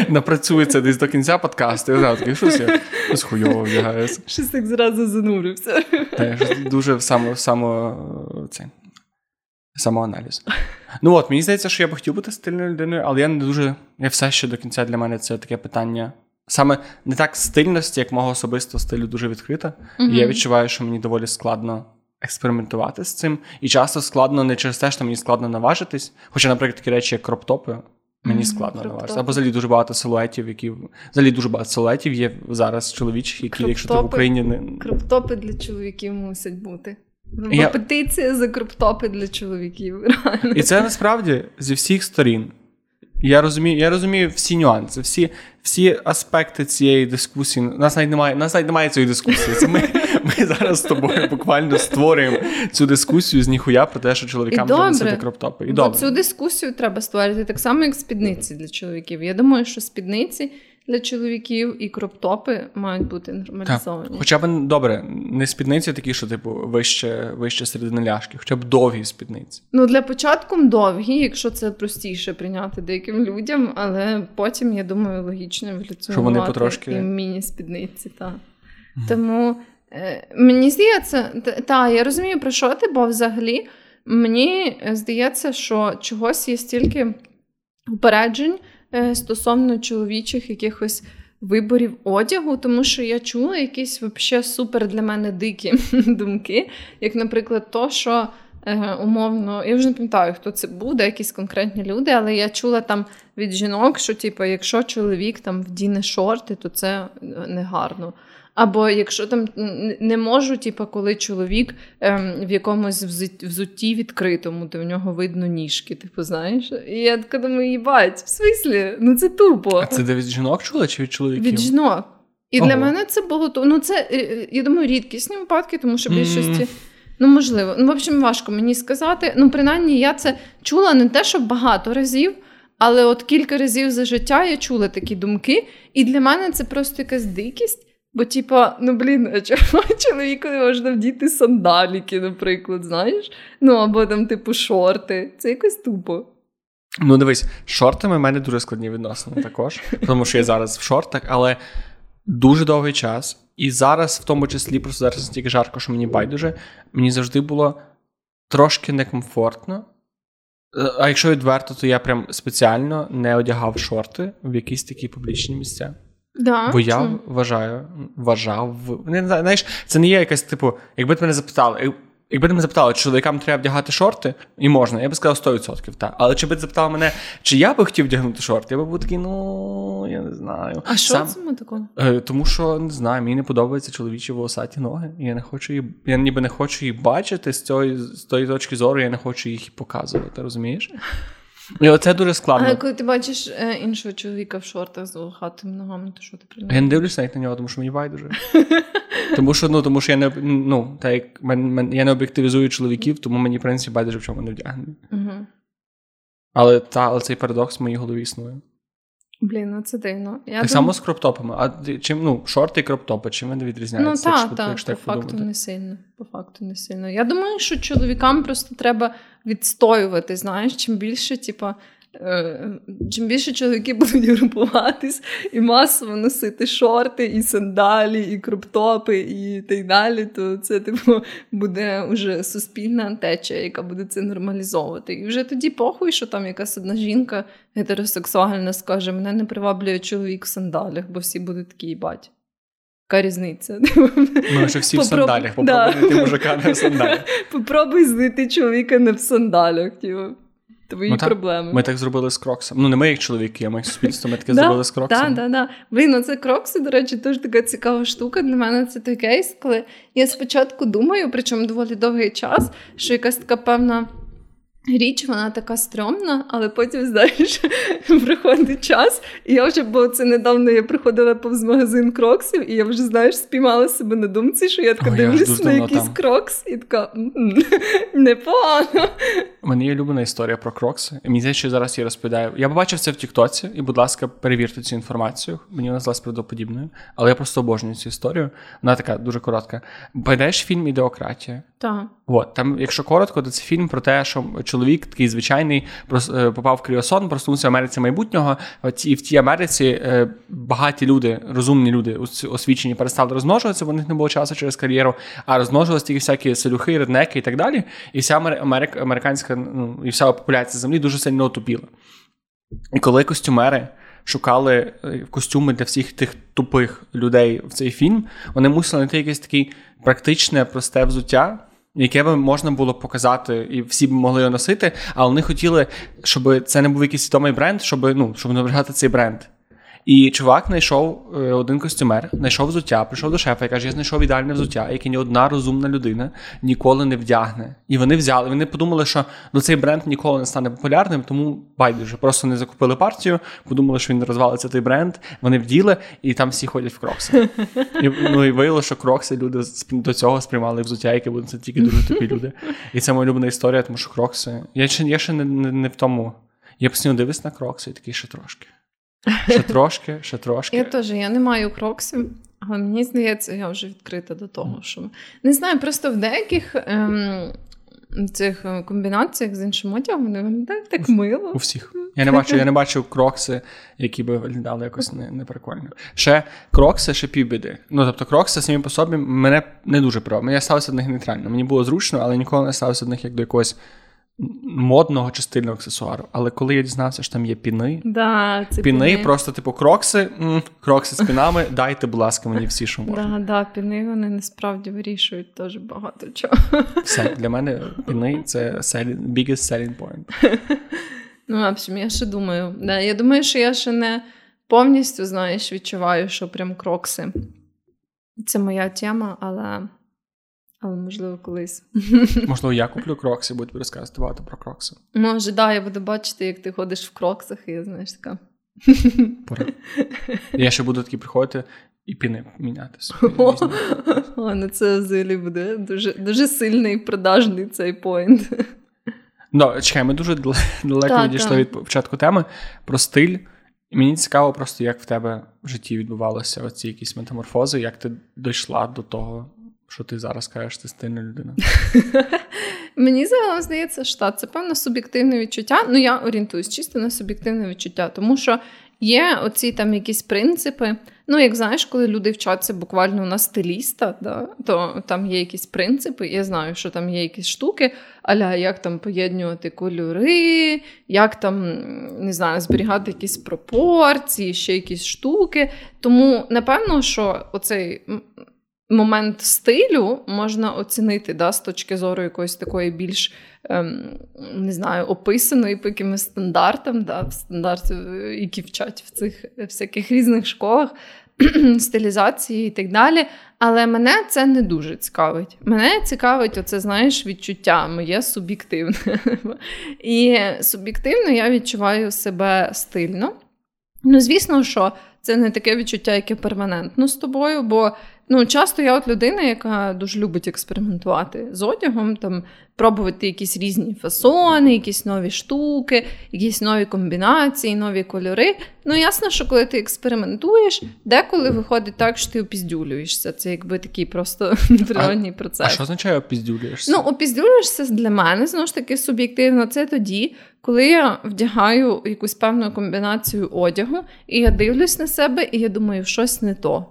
напрацюється десь до кінця подкасту. Я такий, щось я щось хуйово вдягаюся. Щось так зразу занурився. Та, я дуже само, само, це, самоаналіз. Ну от, мені здається, що я б хотів бути стильною людиною, але я не дуже. Я все ще до кінця для мене це таке питання. Саме не так стильності, як мого особистого стилю, дуже відкрита. Mm-hmm. І я відчуваю, що мені доволі складно експериментувати з цим. І часто складно не через те, що мені складно наважитись. Хоча, наприклад, такі речі, як кроптопи, мені складно наважитися. Або взагалі дуже багато силуетів, які взагалі дуже багато силуетів є зараз чоловічих, які, якщо ти в Україні не кроптопи для чоловіків мусять бути. Я... Петиція за кроптопи для чоловіків. Реально. І це насправді зі всіх сторін. Я розумію я розумію всі нюанси, всі всі аспекти цієї дискусії. Нас навіть немає нас навіть немає цієї дискусії. Це Ми ми зараз з тобою буквально створюємо цю дискусію з ніхуя про те, що чоловікам треба носити кроптопи. І добре. Цю дискусію треба створити так само, як спідниці для чоловіків. Я думаю, що спідниці для чоловіків і кроптопи мають бути нормалізовані. Так. Хоча б добре, не спідниці такі, що типу вище вище середини ляшки, хоча б довгі спідниці. Ну для початку довгі, якщо це простіше прийняти деяким людям, але потім я думаю, логічно еволюціонувати Що вони потрошки... і міні-спідниці. так. Mm. Тому е, мені здається, та я розумію про що ти, бо взагалі мені здається, що чогось є стільки упереджень. Е, стосовно чоловічих якихось виборів одягу, тому що я чула якісь вообще супер для мене дикі думки, як, наприклад, то, що. Е, умовно, я вже не пам'ятаю, хто це буде, якісь конкретні люди, але я чула там від жінок, що типу, якщо чоловік там вдіне шорти, то це е, негарно. Або якщо там не можу, типу, коли чоловік ем, в якомусь взутті відкритому, то в нього видно ніжки, типу, знаєш? І я така думаю, їбать, в смислі? Ну це тупо. А це де від жінок чула чи від чоловіків? Від жінок. І Ого. для мене це було ну це, е, я думаю, рідкісні випадки, тому що більшості. Mm. Ну, можливо. Ну, в общем, важко мені сказати. Ну, принаймні, я це чула не те, що багато разів, але от кілька разів за життя я чула такі думки. І для мене це просто якась дикість. Бо, типа, ну блін, а чого чоловіку не можна вдіти сандаліки, наприклад, знаєш? Ну, або там, типу, шорти. Це якось тупо. Ну, дивись, шортами в мене дуже складні відносини також, тому що я зараз в шортах, але дуже довгий час. І зараз, в тому числі, просто зараз настільки жарко, що мені байдуже, мені завжди було трошки некомфортно. Е, а якщо відверто, то я прям спеціально не одягав шорти в якісь такі публічні місця. Да, Бо я вважаю, вважав. Не знаєш, це не є якась, типу, якби ти мене запитали, якби ти мене запитали, чи чоловікам треба вдягати шорти, і можна, я би сказав 100%. так. Але чи би ти запитав мене, чи я би хотів вдягнути шорти, я би був такий, ну я не знаю. А що це такого? Е, тому що не знаю, мені не подобаються чоловічі волосаті ноги. Я не хочу її, я ніби не хочу її бачити з цієї з тої точки зору, я не хочу їх показувати, розумієш? І оце дуже складно. А коли ти бачиш е, іншого чоловіка в шортах з волохатими ногами, то що ти про Я не дивлюся навіть на нього, тому що мені байдуже. Тому що ну, тому що я не ну, так як мен, мен, я не об'єктивізую чоловіків, тому мені, в принципі, байдуже в чому не вдягнені. Угу. Але та, але цей парадокс в моїй голові існує. Блін, ну це дивно. Я так дум... само з кроптопами. А чим ну, шорти і кроптопи, чим вони відрізняються? Ну, так, так, по факту подумати? не сильно. По факту не сильно. Я думаю, що чоловікам просто треба відстоювати, знаєш, чим більше, типа. Е, чим більше чоловіки будуть групуватись і масово носити шорти, і сандалі, і кроптопи, і так далі, то це типу буде вже суспільна течія, яка буде це нормалізовувати. І вже тоді похуй, що там якась одна жінка гетеросексуальна скаже: мене не приваблює чоловік в сандалях, бо всі будуть такі їбать. Яка різниця? Ну, що всі Попроб... в сандалях, попробуй знайти мужика не в сандалях. Попробуй знайти чоловіка не в сандалях. Типу. Твої ну, проблеми. Ми так зробили з кроксом. Ну, не ми як чоловіки, а ми як суспільство, ми таке зробили з кроксом. Так, так, так. Блін, ну це крокси, до речі, теж така цікава штука. Для мене це той кейс, коли я спочатку думаю, причому доволі довгий час, що якась така певна. Річ, вона така стрьомна, але потім, знаєш, приходить час, і я вже, бо це недавно я приходила повз магазин кроксів, і я вже, знаєш, спіймала себе на думці, що я така дивлюсь на якийсь там. крокс, і така непогано. У мене є улюблена історія про крокси. І мені здається, що зараз я розповідаю. Я побачив це в Тіктоці, і, будь ласка, перевірте цю інформацію. Мені вона здалась правдоподібною, але я просто обожнюю цю історію. Вона така дуже коротка. Пам'ятаєш фільм Ідеократія? Так. От, там, якщо коротко, то це фільм про те, що чоловік такий звичайний е, попав в кріосон, проснувся в Америці майбутнього. І в тій Америці е, багаті люди, розумні люди, освічені, перестали розмножуватися, бо в них не було часу через кар'єру, а розмножувалися тільки всякі селюхи, реднеки і так далі. І вся Америка, американська ну, і вся популяція землі дуже сильно отупіла. І коли костюмери. Шукали е, костюми для всіх тих тупих людей в цей фільм. Вони мусили знайти якесь таке практичне, просте взуття, яке би можна було показати, і всі б могли його носити, але вони хотіли, щоб це не був якийсь відомий бренд, щоб ну, щоб наберегати цей бренд. І чувак знайшов е, один костюмер, знайшов взуття, прийшов до шефа і каже: Я знайшов ідеальне взуття, яке ні одна розумна людина ніколи не вдягне. І вони взяли. Вони подумали, що ну, цей бренд ніколи не стане популярним, тому байдуже. Просто не закупили партію, подумали, що він розвалиться той бренд. Вони вділи, і там всі ходять в крокси. І, Ну і виявилося, що крокси люди до цього сприймали взуття, яке буде це тільки дуже тупі люди. І це моя улюблена історія, тому що крокси. Я ще я ще не, не, не в тому. Я постійно дивлюсь на крокси і такий ще трошки. Ще трошки, ще трошки. Я теж я не маю кроксів, але мені здається, я вже відкрита до того, що не знаю, просто в деяких ем, цих е, комбінаціях з іншим одягом вони виглядають так мило. У всіх. Я не бачу, я не бачу крокси, які би виглядали якось не, не прикольно. Ще крокси, ще півбіди. Ну тобто, крокси самі по собі мене не дуже про. Я ставився до них нейтрально. Мені було зручно, але ніколи не ставився до них як до якогось модного чи стильного аксесуару. Але коли я дізнався, що там є піни, да, це піни, піни просто, типу, крокси, м- крокси з пінами, дайте, будь ласка, мені всі, що можна. Да, да, піни вони насправді вирішують теж багато чого. Все, для мене піни це biggest selling point. Ну, в общем, я ще думаю. Да, Я думаю, що я ще не повністю, знаєш, відчуваю, що прям крокси. Це моя тема, але. Але можливо колись. Можливо, я куплю крокси, буду розказувати багато про крокси. Може, да, я буду бачити, як ти ходиш в кроксах, і знаєш така. Пора. Я ще буду такі приходити і піни міняти. О, ну це взагалі буде дуже дуже сильний продажний цей поінт. Ну, чекай, ми дуже далеко відійшли від початку теми про стиль. І мені цікаво, просто як в тебе в житті відбувалося оці якісь метаморфози, як ти дійшла до того, що ти зараз кажеш, ти стильна людина? Мені загалом здається, що це певне суб'єктивне відчуття. Ну, я орієнтуюсь чисто на суб'єктивне відчуття, тому що є оці там якісь принципи. Ну, як знаєш, коли люди вчаться буквально на стиліста, да, то там є якісь принципи. Я знаю, що там є якісь штуки, аля як там поєднувати кольори, як там не знаю, зберігати якісь пропорції, ще якісь штуки. Тому напевно, що оцей момент стилю можна оцінити да, з точки зору якоїсь такої більш ем, не знаю, описаної по якимось стандартам, да, стандартів, які вчать в цих всяких різних школах. Стилізації і так далі. Але мене це не дуже цікавить. Мене цікавить, оце, знаєш, відчуття моє суб'єктивне. І суб'єктивно я відчуваю себе стильно. Ну, звісно, що це не таке відчуття, яке перманентно з тобою, бо Ну, часто я от людина, яка дуже любить експериментувати з одягом, там пробувати якісь різні фасони, якісь нові штуки, якісь нові комбінації, нові кольори. Ну, ясно, що коли ти експериментуєш, деколи виходить так, що ти опіздюлюєшся. Це якби такий просто природній процес. А що означає опіздюлюєшся? Ну, опіздюлюєшся для мене знову ж таки суб'єктивно. Це тоді, коли я вдягаю якусь певну комбінацію одягу, і я дивлюсь на себе, і я думаю, щось не то.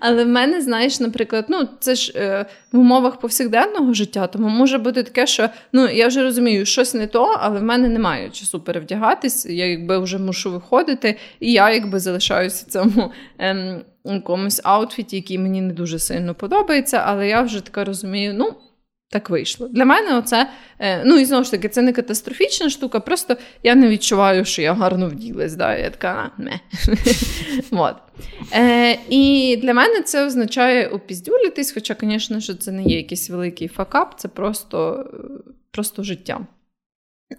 Але в мене, знаєш, наприклад, ну це ж е, в умовах повсякденного життя, тому може бути таке, що ну я вже розумію, щось не то, але в мене немає часу перевдягатись. Я якби вже мушу виходити, і я якби залишаюся в цьому е, якомусь аутфіті, який мені не дуже сильно подобається. Але я вже така розумію, ну Так вийшло. Для мене оце, е, ну і знову ж таки, це не катастрофічна штука, просто я не відчуваю, що я гарно вділась. Да? Я така, не. От. Е, І для мене це означає опіздюлітись, хоча, звісно, що це не є якийсь великий факап, це просто, просто життя.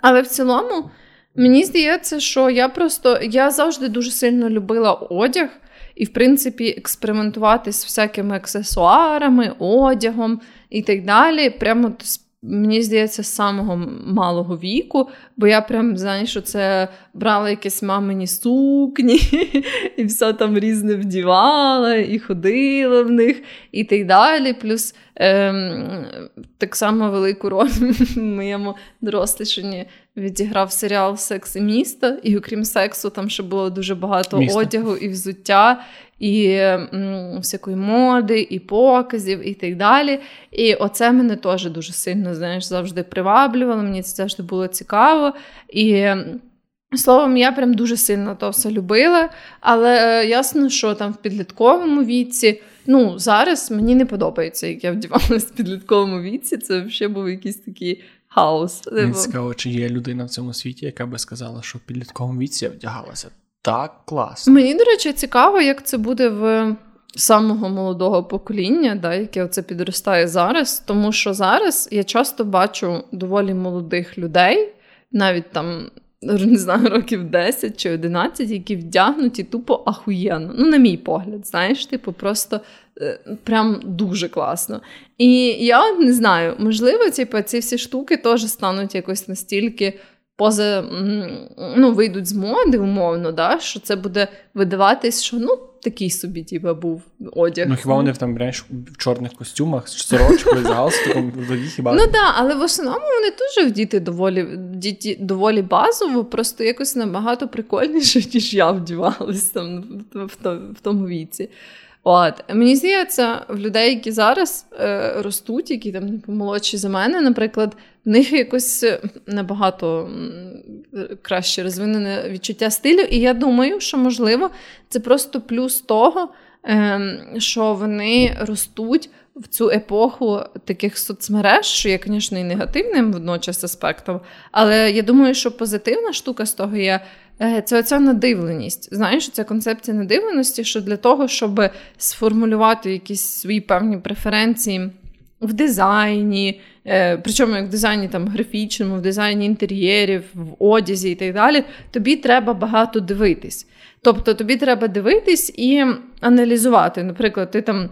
Але в цілому, мені здається, що я просто я завжди дуже сильно любила одяг. І, в принципі, експериментувати з всякими аксесуарами, одягом і так далі. Прямо Мені здається, з самого малого віку, бо я прям знаєш, що це брала якісь мамині сукні, і все там різне вдівала, і ходила в них, і так далі. Плюс ем, так само велику роль в моєму дорослішенні відіграв серіал Секс і місто. І окрім сексу, там ще було дуже багато місто. одягу і взуття і м, всякої моди, і показів, і так далі. І оце мене теж дуже сильно знаєш, завжди приваблювало. Мені це завжди було цікаво. І Словом, я прям дуже сильно то все любила, але е, ясно, що там в підлітковому віці, ну зараз мені не подобається, як я вдівалася в підлітковому віці. Це взагалі був якийсь такий хаос. Мені цікаво, чи є людина в цьому світі, яка би сказала, що в підлітковому віці я вдягалася так класно. Мені, до речі, цікаво, як це буде в самого молодого покоління, да, яке це підростає зараз. Тому що зараз я часто бачу доволі молодих людей, навіть там. Не знаю, років 10 чи 11, які вдягнуті тупо ахуєнно. Ну, на мій погляд, знаєш, типу, просто е, прям дуже класно. І я не знаю, можливо, типу, ці всі штуки теж стануть якось настільки поза ну, вийдуть з моди, умовно, да, що це буде видаватись, що ну, такий собі типу, був одяг. Ну, хіба вони там знаєш, в чорних костюмах з сорочкою, з галстуком, хіба? Ну так, але в основному вони теж вдіти доволі діти, доволі базово, просто якось набагато прикольніше, ніж я вдівалась там в, в, в тому віці. От мені здається, в людей, які зараз е, ростуть, які там помолодші за мене, наприклад, в них якось е, набагато краще розвинене відчуття стилю. І я думаю, що можливо це просто плюс того, е, що вони ростуть. В цю епоху таких соцмереж, що є, звісно, і негативним водночас аспектом, але я думаю, що позитивна штука з того є Е, це оця надивленість. Знаєш, ця концепція надивленості, що для того, щоб сформулювати якісь свої певні преференції в дизайні, е, причому як в дизайні там графічному, в дизайні інтер'єрів, в одязі і так далі, тобі треба багато дивитись. Тобто тобі треба дивитись і аналізувати. Наприклад, ти там.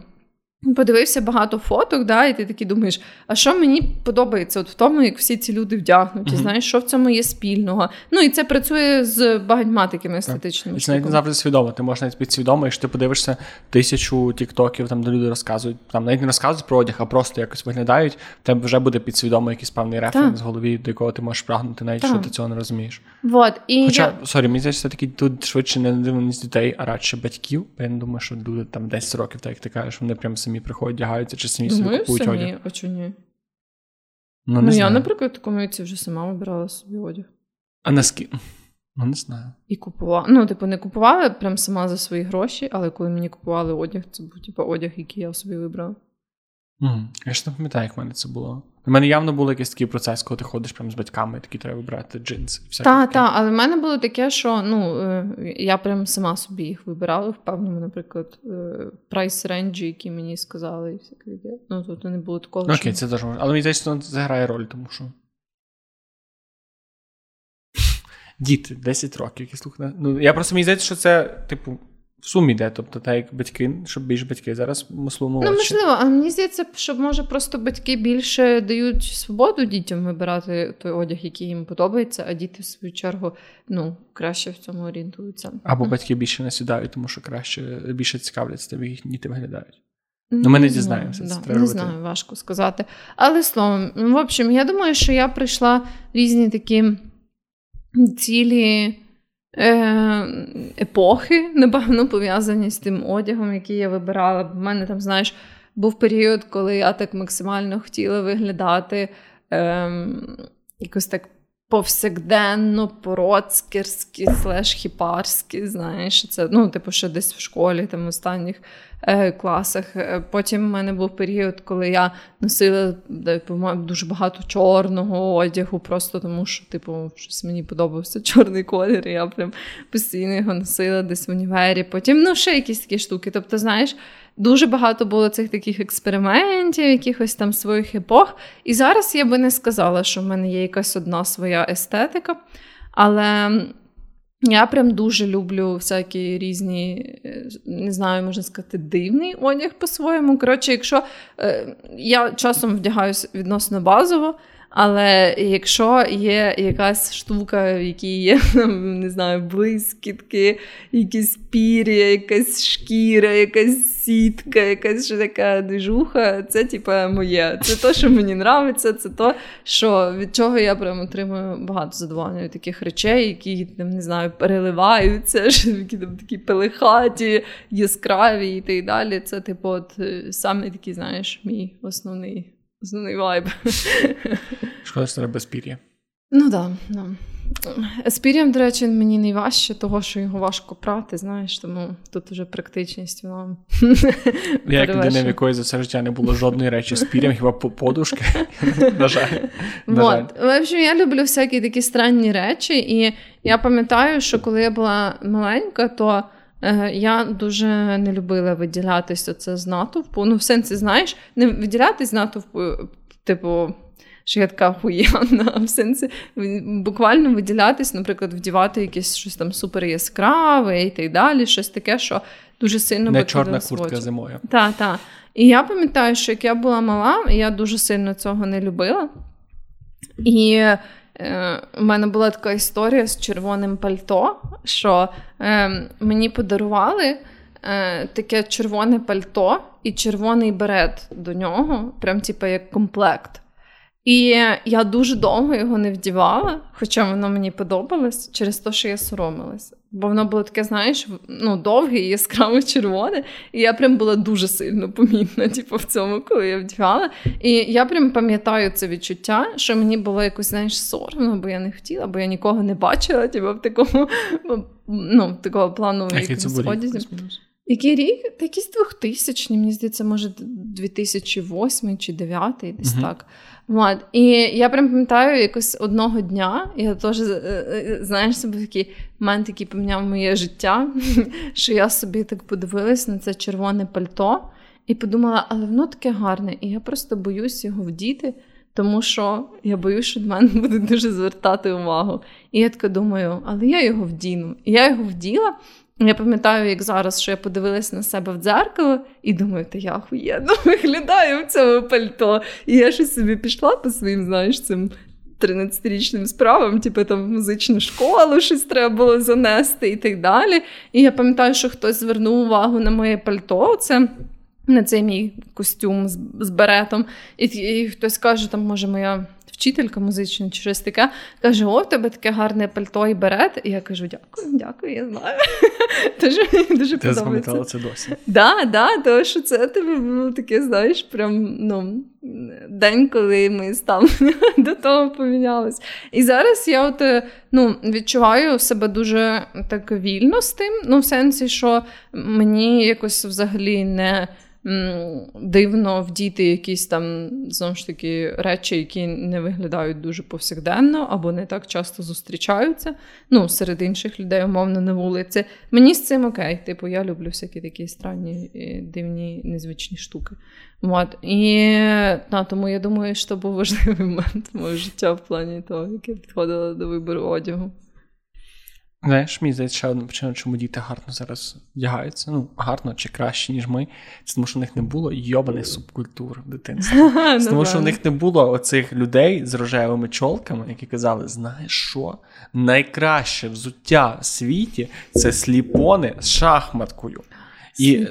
Подивився багато фоток, да, і ти такий думаєш, а що мені подобається от в тому, як всі ці люди вдягнуті, uh-huh. знаєш, що в цьому є спільного. Ну і це працює з багатьма такими естетичними. Це навіть не завжди свідомо. Ти можеш навіть підсвідомо, якщо ти подивишся тисячу тіктоків, там де люди розказують, там навіть не розказують про одяг, а просто якось виглядають, в тебе вже буде підсвідомо якийсь певний референс в голові, до якого ти можеш прагнути, навіть що ти цього не розумієш. Вот, і Хоча, я... sorry, мені здається, таки тут швидше не дивність дітей, а радше батьків. Бо Я не думаю, що люди там 10 років, так як ти кажеш, вони прям самі приходять, вдягаються чи самі Думаю, собі купують самі. одяг. А чи ні? Ну, не ну я, наприклад, в такому віці вже сама вибирала собі одяг. А наскільки? Ну, не знаю. І купувала. Ну, типу, не купувала прям сама за свої гроші, але коли мені купували одяг, це був типу, одяг, який я собі вибрала. Mm. Я ж не пам'ятаю, як в мене це було. У мене явно був якийсь такий процес, коли ти ходиш прям з батьками, такі треба вибирати джинси. Так, так, але в мене було таке, що ну, е, я прям сама собі їх вибирала в певному, наприклад, price range і, які мені сказали, і всяке таке. Ну, тобто не було такого. Окей, що... це теж можна. Але мені здається, це грає роль, тому що. Діти, 10 років, які слухають. Ну, я просто мені здається, що це, типу, в сумі йде, тобто так як батьки, щоб більше батьки зараз мисло Ну, можливо, а мені здається, що може просто батьки більше дають свободу дітям вибирати той одяг, який їм подобається, а діти, в свою чергу, ну, краще в цьому орієнтуються. Або батьки більше не сідають, тому що краще більше цікавляться тим, як діти виглядають. Ну, ми не дізнаємося. Да, Не знаю, важко сказати. Але словом, в общем, я думаю, що я прийшла різні такі цілі. Е, епохи, напевно, пов'язані з тим одягом, який я вибирала. У мене там, знаєш, був період, коли я так максимально хотіла виглядати е, якось так повсякденно, пороцкерські, слеш хіпарські, знаєш, це, ну, типу, ще десь в школі, там в останніх е, класах. Е, потім в мене був період, коли я носила типу, дуже багато чорного одягу, просто тому що, типу, щось мені подобався чорний колір, і я прям постійно його носила десь в універі. Потім, ну, ще якісь такі штуки. Тобто, знаєш. Дуже багато було цих таких експериментів, якихось там своїх епох. І зараз я би не сказала, що в мене є якась одна своя естетика. Але я прям дуже люблю всякі різні, е, не знаю, можна сказати, дивний одяг по-своєму. Коротше, якщо е, я часом вдягаюся відносно базово. Але якщо є якась штука, в якій є не знаю, блискітки, якісь пір'я, якась шкіра, якась сітка, якась ще така движуха, це типа моє. Це то, що мені нравиться, це то, що від чого я прям отримую багато задоволення від таких речей, які там не знаю, переливаються, які там такі пелехаті, яскраві і так далі. Це, типу, от е, саме такий, знаєш, мій основний. Основний вайб. Шкода, що треба без. Ну так. Да, да. З до речі, мені найважче, того, що його важко прати, знаєш, тому тут вже практичність вона. Я як людина, в якої за все життя не було жодної речі з пір'ям, хіба подушки. На жаль. В общем, я люблю всякі такі странні речі, і я пам'ятаю, що коли я була маленька, то. Е, я дуже не любила виділятися це з натовпу. Ну, в сенсі, знаєш, не виділятись з натовпу, типу, що я така хуяна, а в сенсі буквально виділятись, наприклад, вдівати якесь щось там супер яскраве і так далі, щось таке, що дуже сильно Не чорна куртка зимою. Так, так. І я пам'ятаю, що як я була мала, я дуже сильно цього не любила. І Е, у мене була така історія з червоним пальто, що е, мені подарували е, таке червоне пальто і червоний берет до нього, прям типу як комплект. І я дуже довго його не вдівала, хоча воно мені подобалось через те, що я соромилась. Бо воно було таке, знаєш, ну, довге і яскраво червоне. І я прям була дуже сильно помітна, типу, в цьому, коли я вдягала. І я прям пам'ятаю це відчуття, що мені було якось, знаєш, соромно, бо я не хотіла, бо я нікого не бачила, типу, в такому ну, такого плану сході. Який рік? Та якийсь 2000 мені здається, може, 2008 чи 2009, десь uh так. От. І я прям пам'ятаю якось одного дня, я теж, е, е, знаєш, себе такий момент, який поміняв моє життя, що я собі так подивилась на це червоне пальто і подумала, але воно таке гарне, і я просто боюсь його вдіти. Тому що я боюсь, що до мене буде дуже звертати увагу. І я така думаю, але я його вдіну. І я його вділа, я пам'ятаю, як зараз, що я подивилася на себе в дзеркало і думаю, та я охуєнно виглядаю в цьому пальто. І я щось собі пішла по своїм, знаєш, цим 13-річним справам, типу там в музичну школу щось треба було занести і так далі. І я пам'ятаю, що хтось звернув увагу на моє пальто. Це на цей мій костюм з, з беретом. І, і хтось каже, там, може, моя вчителька музична чи щось таке, каже: О, в тебе таке гарне пальто і берет. І я кажу: дякую, дякую, я знаю. Дуже дуже Ти запам'ятала це досі. Да, да, тому що це тебе було таке, знаєш, прям ну, день, коли ми ставлення до того помінялись. І зараз я от е, ну, відчуваю себе дуже так вільно з тим, ну, в сенсі, що мені якось взагалі не дивно вдіти якісь там знову ж таки речі, які не виглядають дуже повсякденно або не так часто зустрічаються. Ну, серед інших людей, умовно, на вулиці. Мені з цим окей. Типу, я люблю всякі такі странні, дивні, незвичні штуки. От. І на, тому я думаю, що був важливий момент мого життя в плані того, як я підходила до вибору одягу. Знаєш, мені здається, ще одна причина, чому діти гарно зараз вдягаються. Ну, гарно чи краще, ніж ми. Це тому, що в них не було йобаних субкультур в дитинстві. Це тому, що в них не було оцих людей з рожевими чолками, які казали: знаєш що? Найкраще взуття в світі це сліпони з шахматкою. І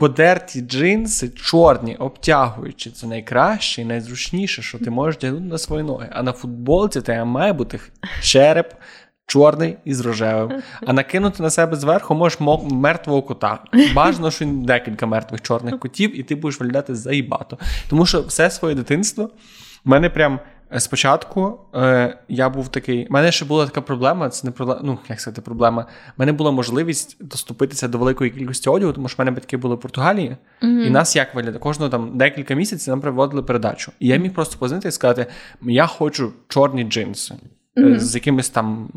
подерті джинси, чорні, обтягуючи, це найкраще і найзручніше, що ти можеш тягнути на свої ноги. А на футболці тебе має бути череп чорний із рожевим. А накинути на себе зверху можеш мертвого кота. Бажано, що декілька мертвих чорних котів, і ти будеш виглядати заїбато. Тому що все своє дитинство в мене прям Е, спочатку е, я був такий. У мене ще була така проблема, це не проблема, ну, як сказати, проблема. У мене була можливість доступитися до великої кількості одягу, тому що в мене батьки були в Португалії, mm-hmm. і нас як виглядає? Кожного там декілька місяців нам приводили передачу. І я міг просто позвонити і сказати: я хочу чорні джинси. Mm-hmm. З якимось там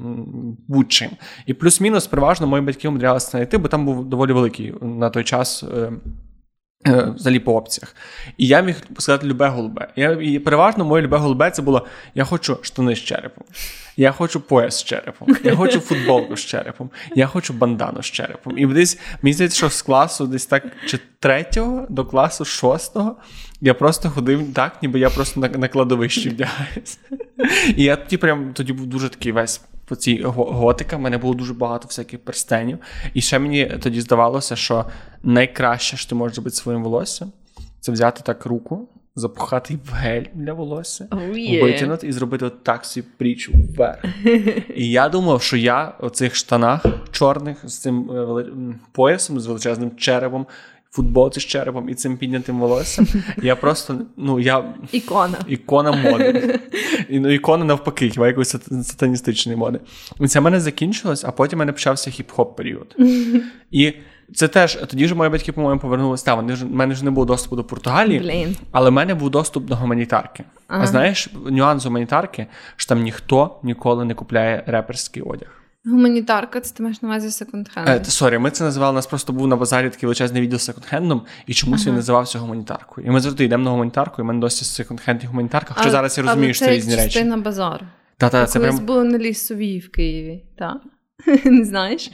будь-чим. І плюс-мінус, переважно, мої батьки умудрялися знайти, бо там був доволі великий на той час е, взагалі по опціях. І я міг сказати любе голубе. Я, І переважно моє любе голубе це було: я хочу штани з черепом, я хочу пояс з черепом, я хочу футболку з черепом, я хочу бандану з черепом. І десь мені здається, що з класу десь так чи третього до класу шостого я просто ходив так, ніби я просто на, на кладовищі вдягаюся. І я тоді прям тоді був дуже такий весь по цій готика. в мене було дуже багато всяких перстенів. І ще мені тоді здавалося, що найкраще, що ти можеш зробити своїм волоссям, це взяти так руку, запухати в гель для волосся, oh, yeah. витягнути і зробити так собі пріч вверх. І я думав, що я у цих штанах чорних з цим е, поясом, з величезним черепом футболці з черепом і цим піднятим волоссям. Я просто, ну, я... Ікона. Ікона моди. І, ну, Ікона навпаки, хіба якоїсь сатаністичної моди. І це в мене закінчилось, а потім в мене почався хіп-хоп період. І це теж тоді ж мої батьки, по-моєму, повернулися. Та, вони ж в мене ж не було доступу до Португалії, Блін. але в мене був доступ до гуманітарки. Ага. А знаєш, нюанс гуманітарки, що там ніхто ніколи не купляє реперський одяг. Гуманітарка, це ти маєш на увазі секонд-хенд? Е, Sorry, ми це називали. У нас просто був на базарі такий величезний відділ з секонд-хендом, і чомусь ага. він називався гуманітаркою. І ми завжди йдемо на гуманітарку, і в мене досі секонд-хенд і гуманітарка. Хоча зараз я розумію, що це різні речі. Це на базар. Та-та, це Колись прям... було на лісовій в Києві, так? Не знаєш?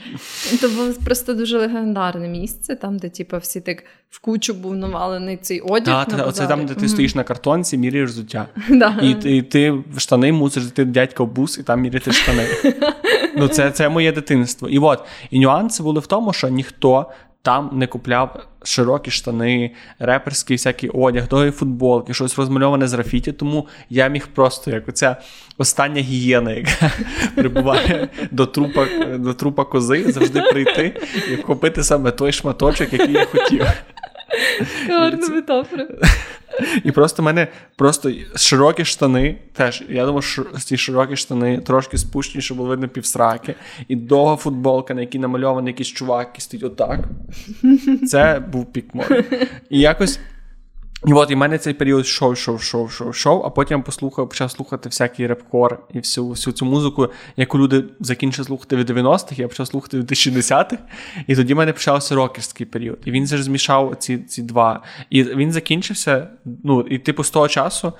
Це було просто дуже легендарне місце, там, де типу, всі так в кучу був навалений цей одяг. Так, оце там, де ти mm-hmm. стоїш на картонці, міряєш взуття. І ти і ти в штани мусиш йти дядька в бус і там міряти штани. Ну, Це це моє дитинство. І от, і нюанси були в тому, що ніхто там не купляв широкі штани, реперський всякий одяг, довгі футболки, щось розмальоване з графіті. Тому я міг просто, як оця остання гієна, яка прибуває до трупа до трупа кози, завжди прийти і купити саме той шматочок, який я хотів. Гарна метафора. І просто в мене просто широкі штани. Теж, я думаю, що ці широкі штани трошки спущені, щоб було видно півсраки. І довга футболка, на якій намальований якийсь чувак, який стоїть отак. Це був пік моди. І якось і от і в мене цей період йшов, йшов, йшов, йшов, йшов, а потім послухав, почав слухати всякий репкор і всю всю цю музику, яку люди закінчили слухати в 90-х, я почав слухати в 2010-х, і тоді в мене почався рокерський період. І він ж змішав ці ці два. І він закінчився. Ну, і типу, з того часу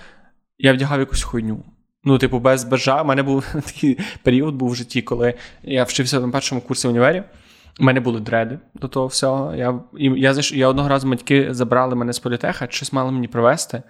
я вдягав якусь хуйню. Ну, типу, без бажа. У мене був такий період був в житті, коли я вчився на першому курсі універі. У мене були дреди до того всього. Я і я, я одного разу батьки забрали мене з політеха, щось мали мені привезти.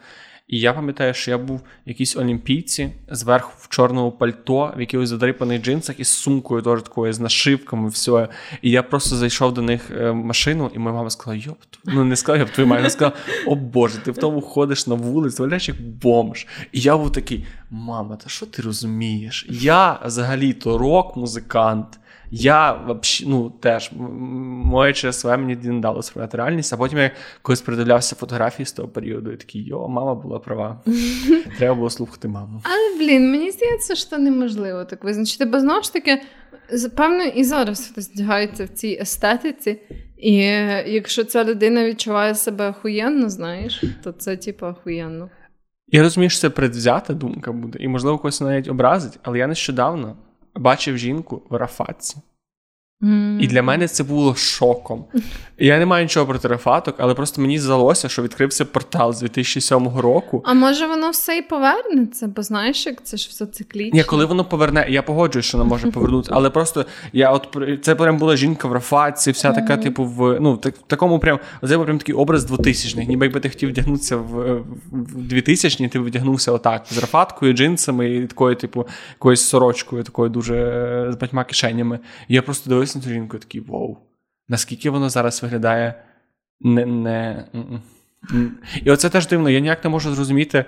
І я пам'ятаю, що я був якійсь олімпійці зверху в чорному пальто, в якихось задрипаних джинсах із сумкою теж такою, з нашивками, все. І я просто зайшов до них е, в машину, і моя мама сказала: Йоп, ну не сказала, йоп, твою маму, вона сказала, о Боже, ти в тому ходиш на вулицю, валяєш як бомж. І я був такий: мама, та що ти розумієш? Я взагалі-то рок-музикант. Я вообще, ну, теж моє ЧСВ мені не дало сприйняти реальність, а потім я колись передивлявся фотографії з того періоду, і такий, йо, мама була права. Треба було слухати маму. Але, блін, мені здається, що неможливо так визначити, бо знову ж таки, певно, і зараз хтось вдягається в цій естетиці. І якщо ця людина відчуває себе охуєнно, знаєш, то це типу охуєнно. Я розумію, що це предвзята думка буде, і, можливо, когось навіть образить, але я нещодавно бачив жінку в Рафатці. Mm. І для мене це було шоком. Я не маю нічого проти рафаток, але просто мені здалося, що відкрився портал з 2007 року. А може воно все і повернеться? Бо знаєш, як це ж все циклічно. Ні, коли воно поверне, я погоджуюсь, що воно може повернутися, але просто я от це прям була жінка в рафатці, вся така, mm. типу, в ну так, такому прям це був прям такий образ 2000-х. Ніби якби ти хотів вдягнутися в, в 2000-ні, ти вдягнувся отак з рафаткою, джинсами і такою, типу, якоюсь сорочкою, такою дуже з батьма кишенями. Я просто дивився на цю жінку і такий вау наскільки воно зараз виглядає не. не... І оце теж дивно. Я ніяк не можу зрозуміти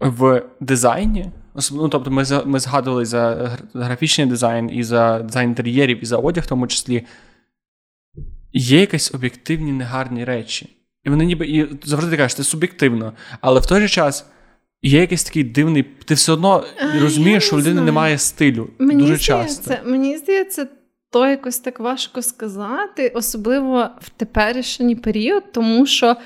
в дизайні. Ну, Тобто, ми ми згадували за графічний дизайн, і за дизайн інтер'єрів, і за одяг, в тому числі. Є якісь об'єктивні негарні речі. І вони ніби і завжди кажуть, це суб'єктивно. Але в той же час є якийсь такий дивний. Ти все одно розумієш, що у людини немає стилю. Мені дуже здається, часто. Мені здається, то якось так важко сказати, особливо в теперішній період, тому що.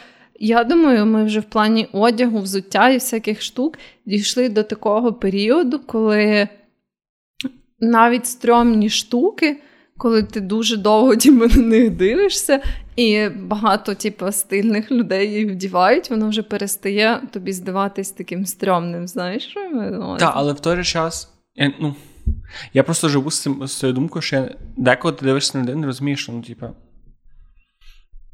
Я думаю, ми вже в плані одягу, взуття і всяких штук дійшли до такого періоду, коли навіть стрьомні штуки, коли ти дуже довго тіпу, на них дивишся, і багато типу, стильних людей їх вдівають, воно вже перестає тобі здаватись таким стрьомним. Знаєш, що я Так, але в той же час. Ну, я просто живу з цим з цією думкою, що я деколи ти дивишся на людину, розумієш, що ну, типу,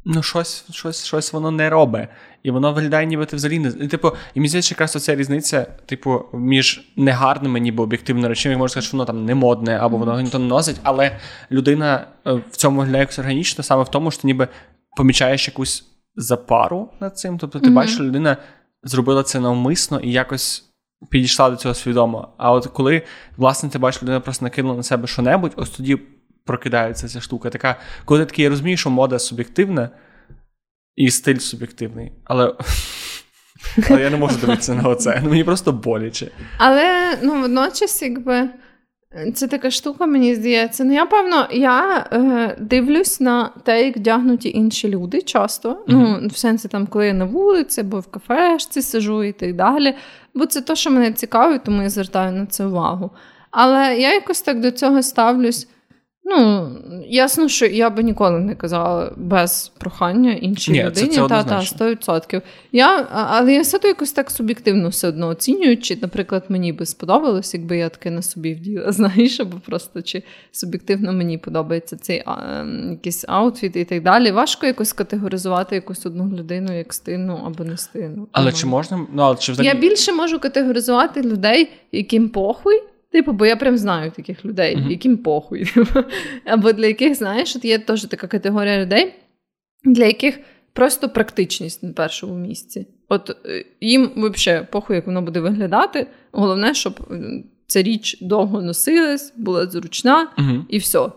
ну, щось щось, щось воно не робить. І воно виглядає, ніби ти взагалі не. І, типу, і мені здається, якраз оця різниця, типу, між негарними, ніби об'єктивними речами, можна сказати, що воно там не модне, або воно ніхто не носить, але людина е, в цьому виглядає якось органічно, саме в тому, що ти ніби помічаєш якусь запару над цим. Тобто, ти mm-hmm. бачиш, що людина зробила це навмисно і якось. Підійшла до цього свідомо. А от коли, власне, ти бачиш, людина просто накинула на себе що-небудь, ось тоді прокидається ця штука. Така, коли ти такий розумієш, що мода суб'єктивна і стиль суб'єктивний. Але але я не можу дивитися на оце. Мені просто боляче. Але ну, водночас, якби. Це така штука, мені здається. Ну, я певно, я е, дивлюсь на те, як вдягнуті інші люди часто. Mm-hmm. Ну, в сенсі, там, коли я на вулиці, або в кафешці сижу і так далі. Бо це те, що мене цікавить, тому я звертаю на це увагу. Але я якось так до цього ставлюсь. Ну, ясно, що я би ніколи не казала без прохання іншій Ні, людині. Це, це та, та, 100%. Я, Але я все то якось так суб'єктивно все одно оцінюю, чи, наприклад, мені би сподобалось, якби я таке на собі вділа, знаєш, або просто чи суб'єктивно мені подобається цей а, ем, якийсь outfit і так далі. Важко якось категоризувати якусь одну людину як стильну або не стильну. Але чи можна? Ну, але чи взагалі... Я більше можу категоризувати людей, яким похуй. Типу, бо я прям знаю таких людей, uh-huh. яким похуй. Типу. Або для яких, знаєш, от є теж така категорія людей, для яких просто практичність на першому місці. От е, їм взагалі похуй, як воно буде виглядати. Головне, щоб е, ця річ довго носилась, була зручна uh-huh. і все.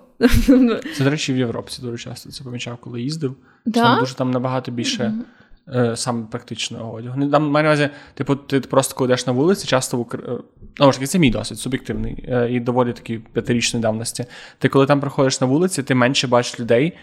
Це, до речі, в Європі дуже часто це помічав, коли їздив. Да? Там дуже там набагато більше. Uh-huh. Е, саме практичного одягу. Не там, маю на увазі, типу, ти просто коли йдеш на вулиці, часто в Україні. Е, ну, таки, це мій досвід, суб'єктивний е, і доволі такий п'ятирічної давності. Ти коли там проходиш на вулиці, ти менше бачиш людей,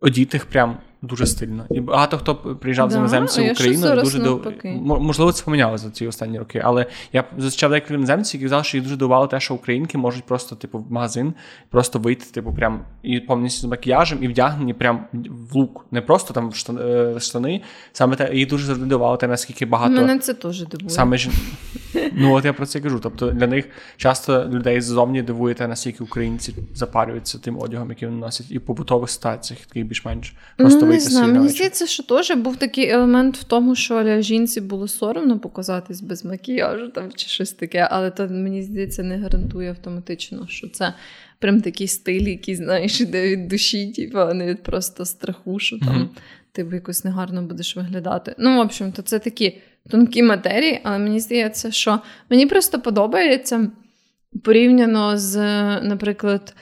одітих прям дуже стильно. І багато хто приїжджав да? з іноземців в Україну і дуже дов... можливо, це помінялося за ці останні роки. Але я зустрічав декілька іноземців, які казали, що їх дуже дивувало те, що українки можуть просто, типу, в магазин просто вийти, типу, прям і повністю з макіяжем, і вдягнені прям в лук. Не просто там в штани, е, штани. Саме те, їх дуже завжди дивувало те, наскільки багато. Мене це теж дивує. Саме Ну, от я про це кажу. Тобто для них часто людей ззовні дивує те, наскільки українці запарюються тим одягом, який вони носять, і побутових ситуаціях такий більш-менш просто вийти знаю. Мені здається, що теж був такий елемент в тому, що жінці було соромно показатись без макіяжу там чи щось таке, але то мені здається не гарантує автоматично, що це прям такий стиль, який знаєш, іде від душі, типу, а не від просто страху, що там mm-hmm. ти якось негарно будеш виглядати. Ну, в общем, то це такі тонкі матерії, але мені здається, що мені просто подобається порівняно з, наприклад,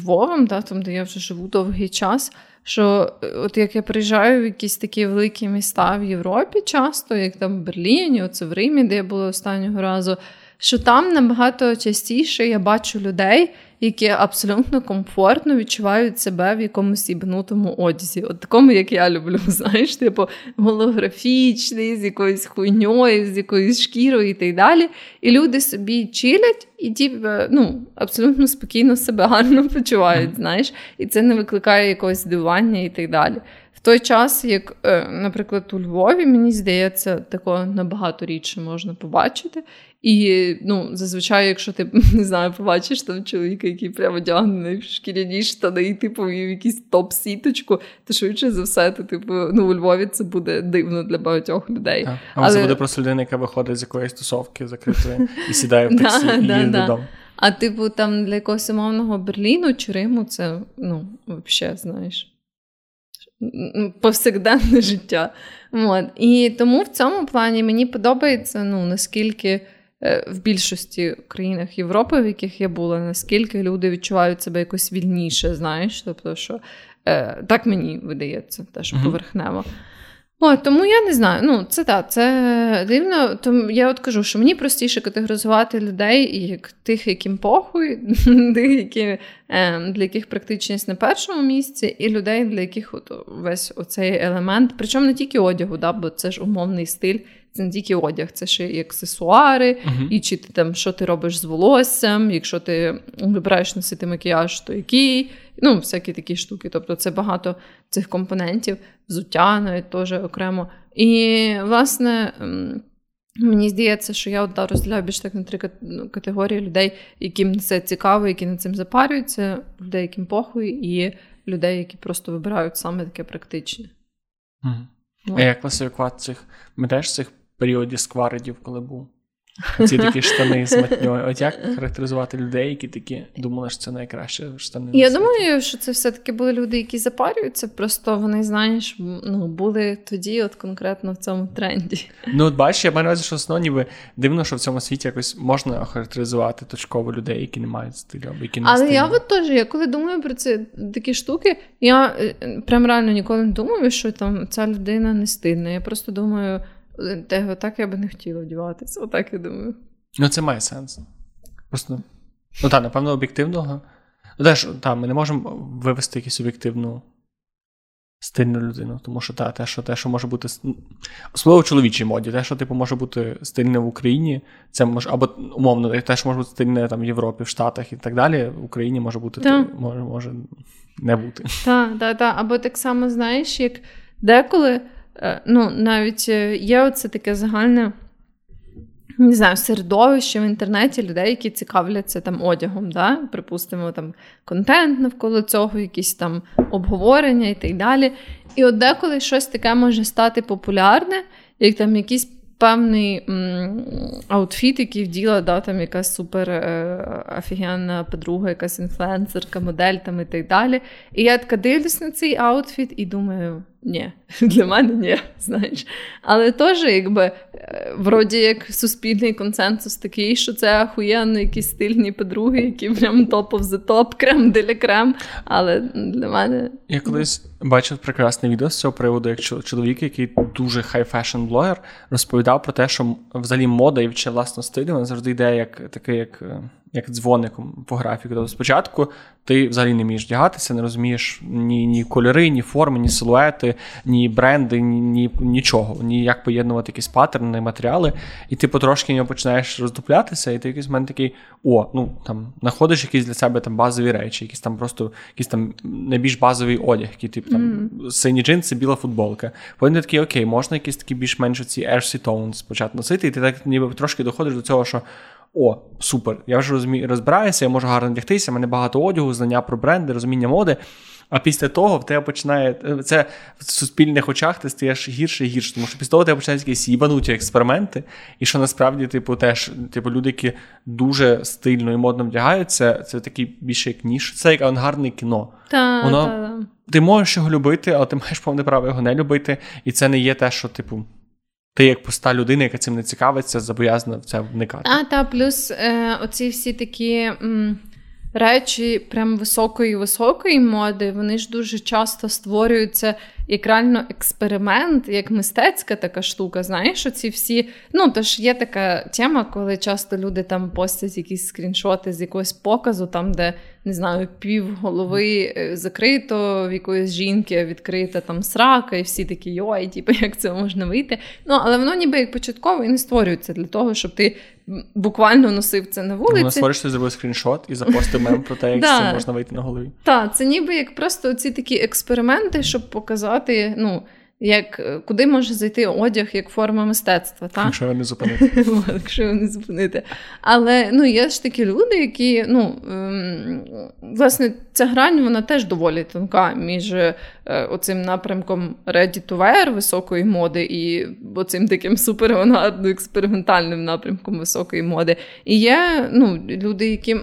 Львовом, да, там, де я вже живу довгий час. Що от як я приїжджаю в якісь такі великі міста в Європі, часто, як там в Берліні, оце в Римі, де я була останнього разу, що там набагато частіше я бачу людей, які абсолютно комфортно відчувають себе в якомусь ібнутому одязі. От такому, як я люблю, знаєш, типу голографічний, з якоюсь хуйньою, з якоюсь шкірою і так далі. І люди собі чилять і типу, ну, абсолютно спокійно себе гарно почувають, знаєш, і це не викликає якогось здивування і так далі. Той час, як, е, наприклад, у Львові, мені здається, такого набагато рідше можна побачити. І ну, зазвичай, якщо ти не знаю, побачиш там чоловіка, який прямо одягнений в шкіряні штани, і типу в якийсь топ-сіточку, то швидше за все, то типу ну у Львові це буде дивно для багатьох людей. А, Але... це буде просто людина, яка виходить з якоїсь тусовки закритої і сідає в таксі і їде додому. А типу, там для якогось умовного Берліну чи Риму це ну, взагалі, знаєш. Повсякденне життя. От. І тому в цьому плані мені подобається, ну, наскільки Е, в більшості країнах Європи, в яких я була, наскільки люди відчувають себе якось вільніше, знаєш, тобто, що е, так мені видається, теж mm-hmm. поверхнево. О, тому я не знаю. Ну, це так, це дивно. Тому я от кажу, що мені простіше категоризувати людей як тих, яким похуй, тих, які, е, для яких практичність на першому місці, і людей, для яких от весь оцей елемент, причому не тільки одягу, да, бо це ж умовний стиль. Це не тільки одяг, це ще і аксесуари, uh-huh. і чи ти там що ти робиш з волоссям, якщо ти вибираєш носити макіяж, то який. Ну, всякі такі штуки. Тобто це багато цих компонентів, взуття навіть теж окремо. І, власне, мені здається, що я от розділяю більш так на три ну, категорії людей, яким це цікаво, які над цим запарюються, людей, яким похуй, і людей, які просто вибирають саме таке практичне. Mm. А як класифікувати цих? Ми теж цих періодів скваридів, коли був? Ці такі штани з матньою. От як характеризувати людей, які такі думали, що це найкраще штани? Я думаю, що це все-таки були люди, які запарюються, просто вони, знаєш, ну, були тоді, от конкретно в цьому тренді. Ну, от бачиш, я маю увазі, що основно ніби дивно, що в цьому світі якось можна охарактеризувати точково людей, які не мають стилю, або які не Але стильні. я от теж, я коли думаю про це такі штуки, я е, прям реально ніколи не думаю, що там ця людина не стильна. Я просто думаю. Те, так я би не хотіла вдіватися, отак я думаю. Ну, це має сенс. Просто, ну так, напевно, об'єктивного. Ну, теж, та, ми не можемо вивести якусь об'єктивну стильну людину, тому що та, те, що те, що може бути особливо в чоловічій моді, те, що типу, може бути стильне в Україні, це може, або умовно, те, що може бути стильне там, в Європі, в Штатах і так далі, в Україні може бути, то, може, може не бути. Так, так, так. Або так само, знаєш, як деколи. Е, ну, навіть е, є оце таке загальне. Не знаю, середовище в інтернеті людей, які цікавляться там одягом, да? припустимо, там контент навколо цього, якісь там обговорення і так далі. І от деколи щось таке може стати популярне, як там якісь певний м, outfit, який вділа, да, там якась супер е, офігенна подруга, якась інфлюенсерка, модель там і так далі. І я така дивлюсь на цей outfit і думаю, ні, для мене ні, знаєш. Але теж, якби, е, вроді як суспільний консенсус такий, що це ахуєнно якісь стильні подруги, які прям top of the top, crème de la crème. Але для мене. Я колись бачив прекрасне відео з цього приводу, як чоловік, який дуже high-fashion блогер, розповідав про те, що взагалі мода і відчуття власного стилю, вона завжди йде як такий, як. Як дзвоником по графіку. Тобто спочатку ти взагалі не вмієш вдягатися, не розумієш ні ні кольори, ні форми, ні силуети, ні бренди, ні, ні нічого, ні як поєднувати якісь паттерни, матеріали, і ти потрошки нього починаєш роздуплятися, і ти якийсь момент такий: о, ну там знаходиш якісь для себе там базові речі, якісь там просто якісь там найбільш базовий одяг, який типу там mm. сині джинси, біла футболка. Потім ти такий, окей, можна якісь такі більш-менш ці Aircy Tones спочатку носити, і ти так ніби трошки доходиш до цього, що о, супер, я вже розумію, розбираюся, я можу гарно вдягтися, мене багато одягу, знання про бренди, розуміння моди. А після того в тебе починає це в суспільних очах ти стаєш гірше і гірше. Тому що після того в тебе починаються якісь їбануті експерименти, і що насправді, типу, теж типу, люди, які дуже стильно і модно вдягаються, це такий більше як ніж. Це як авангардне кіно. Та, Воно, та, Ти можеш його любити, але ти маєш повне право його не любити. І це не є те, що, типу, ти, як пуста людина, яка цим не цікавиться, зобов'язана в це вникати. А, та, плюс е, оці всі такі м, речі, прям високої високої моди, вони ж дуже часто створюються як реально експеримент, як мистецька така штука. Знаєш, оці всі. Ну, тож є така тема, коли часто люди там постять якісь скріншоти з якогось показу, там, де не знаю, пів голови е, закрито, в якоїсь жінки відкрита там срака, і всі такі йой, типу, як це можна вийти. Ну, але воно ніби як початково і не створюється для того, щоб ти буквально носив це на вулиці. Воно створиш, ти зробив скріншот і запостив мем про те, як це можна вийти на голові. Так, це ніби як просто ці такі експерименти, щоб показати, ну як е, куди може зайти одяг як форма мистецтва. Так? Якщо його не зупинити. Якщо його не зупинити. Але ну, є ж такі люди, які, ну, ем, власне, ця грань вона теж доволі тонка між е, оцим напрямком ready to wear високої моди і оцим таким суперавангардно експериментальним напрямком високої моди. І є ну, люди, які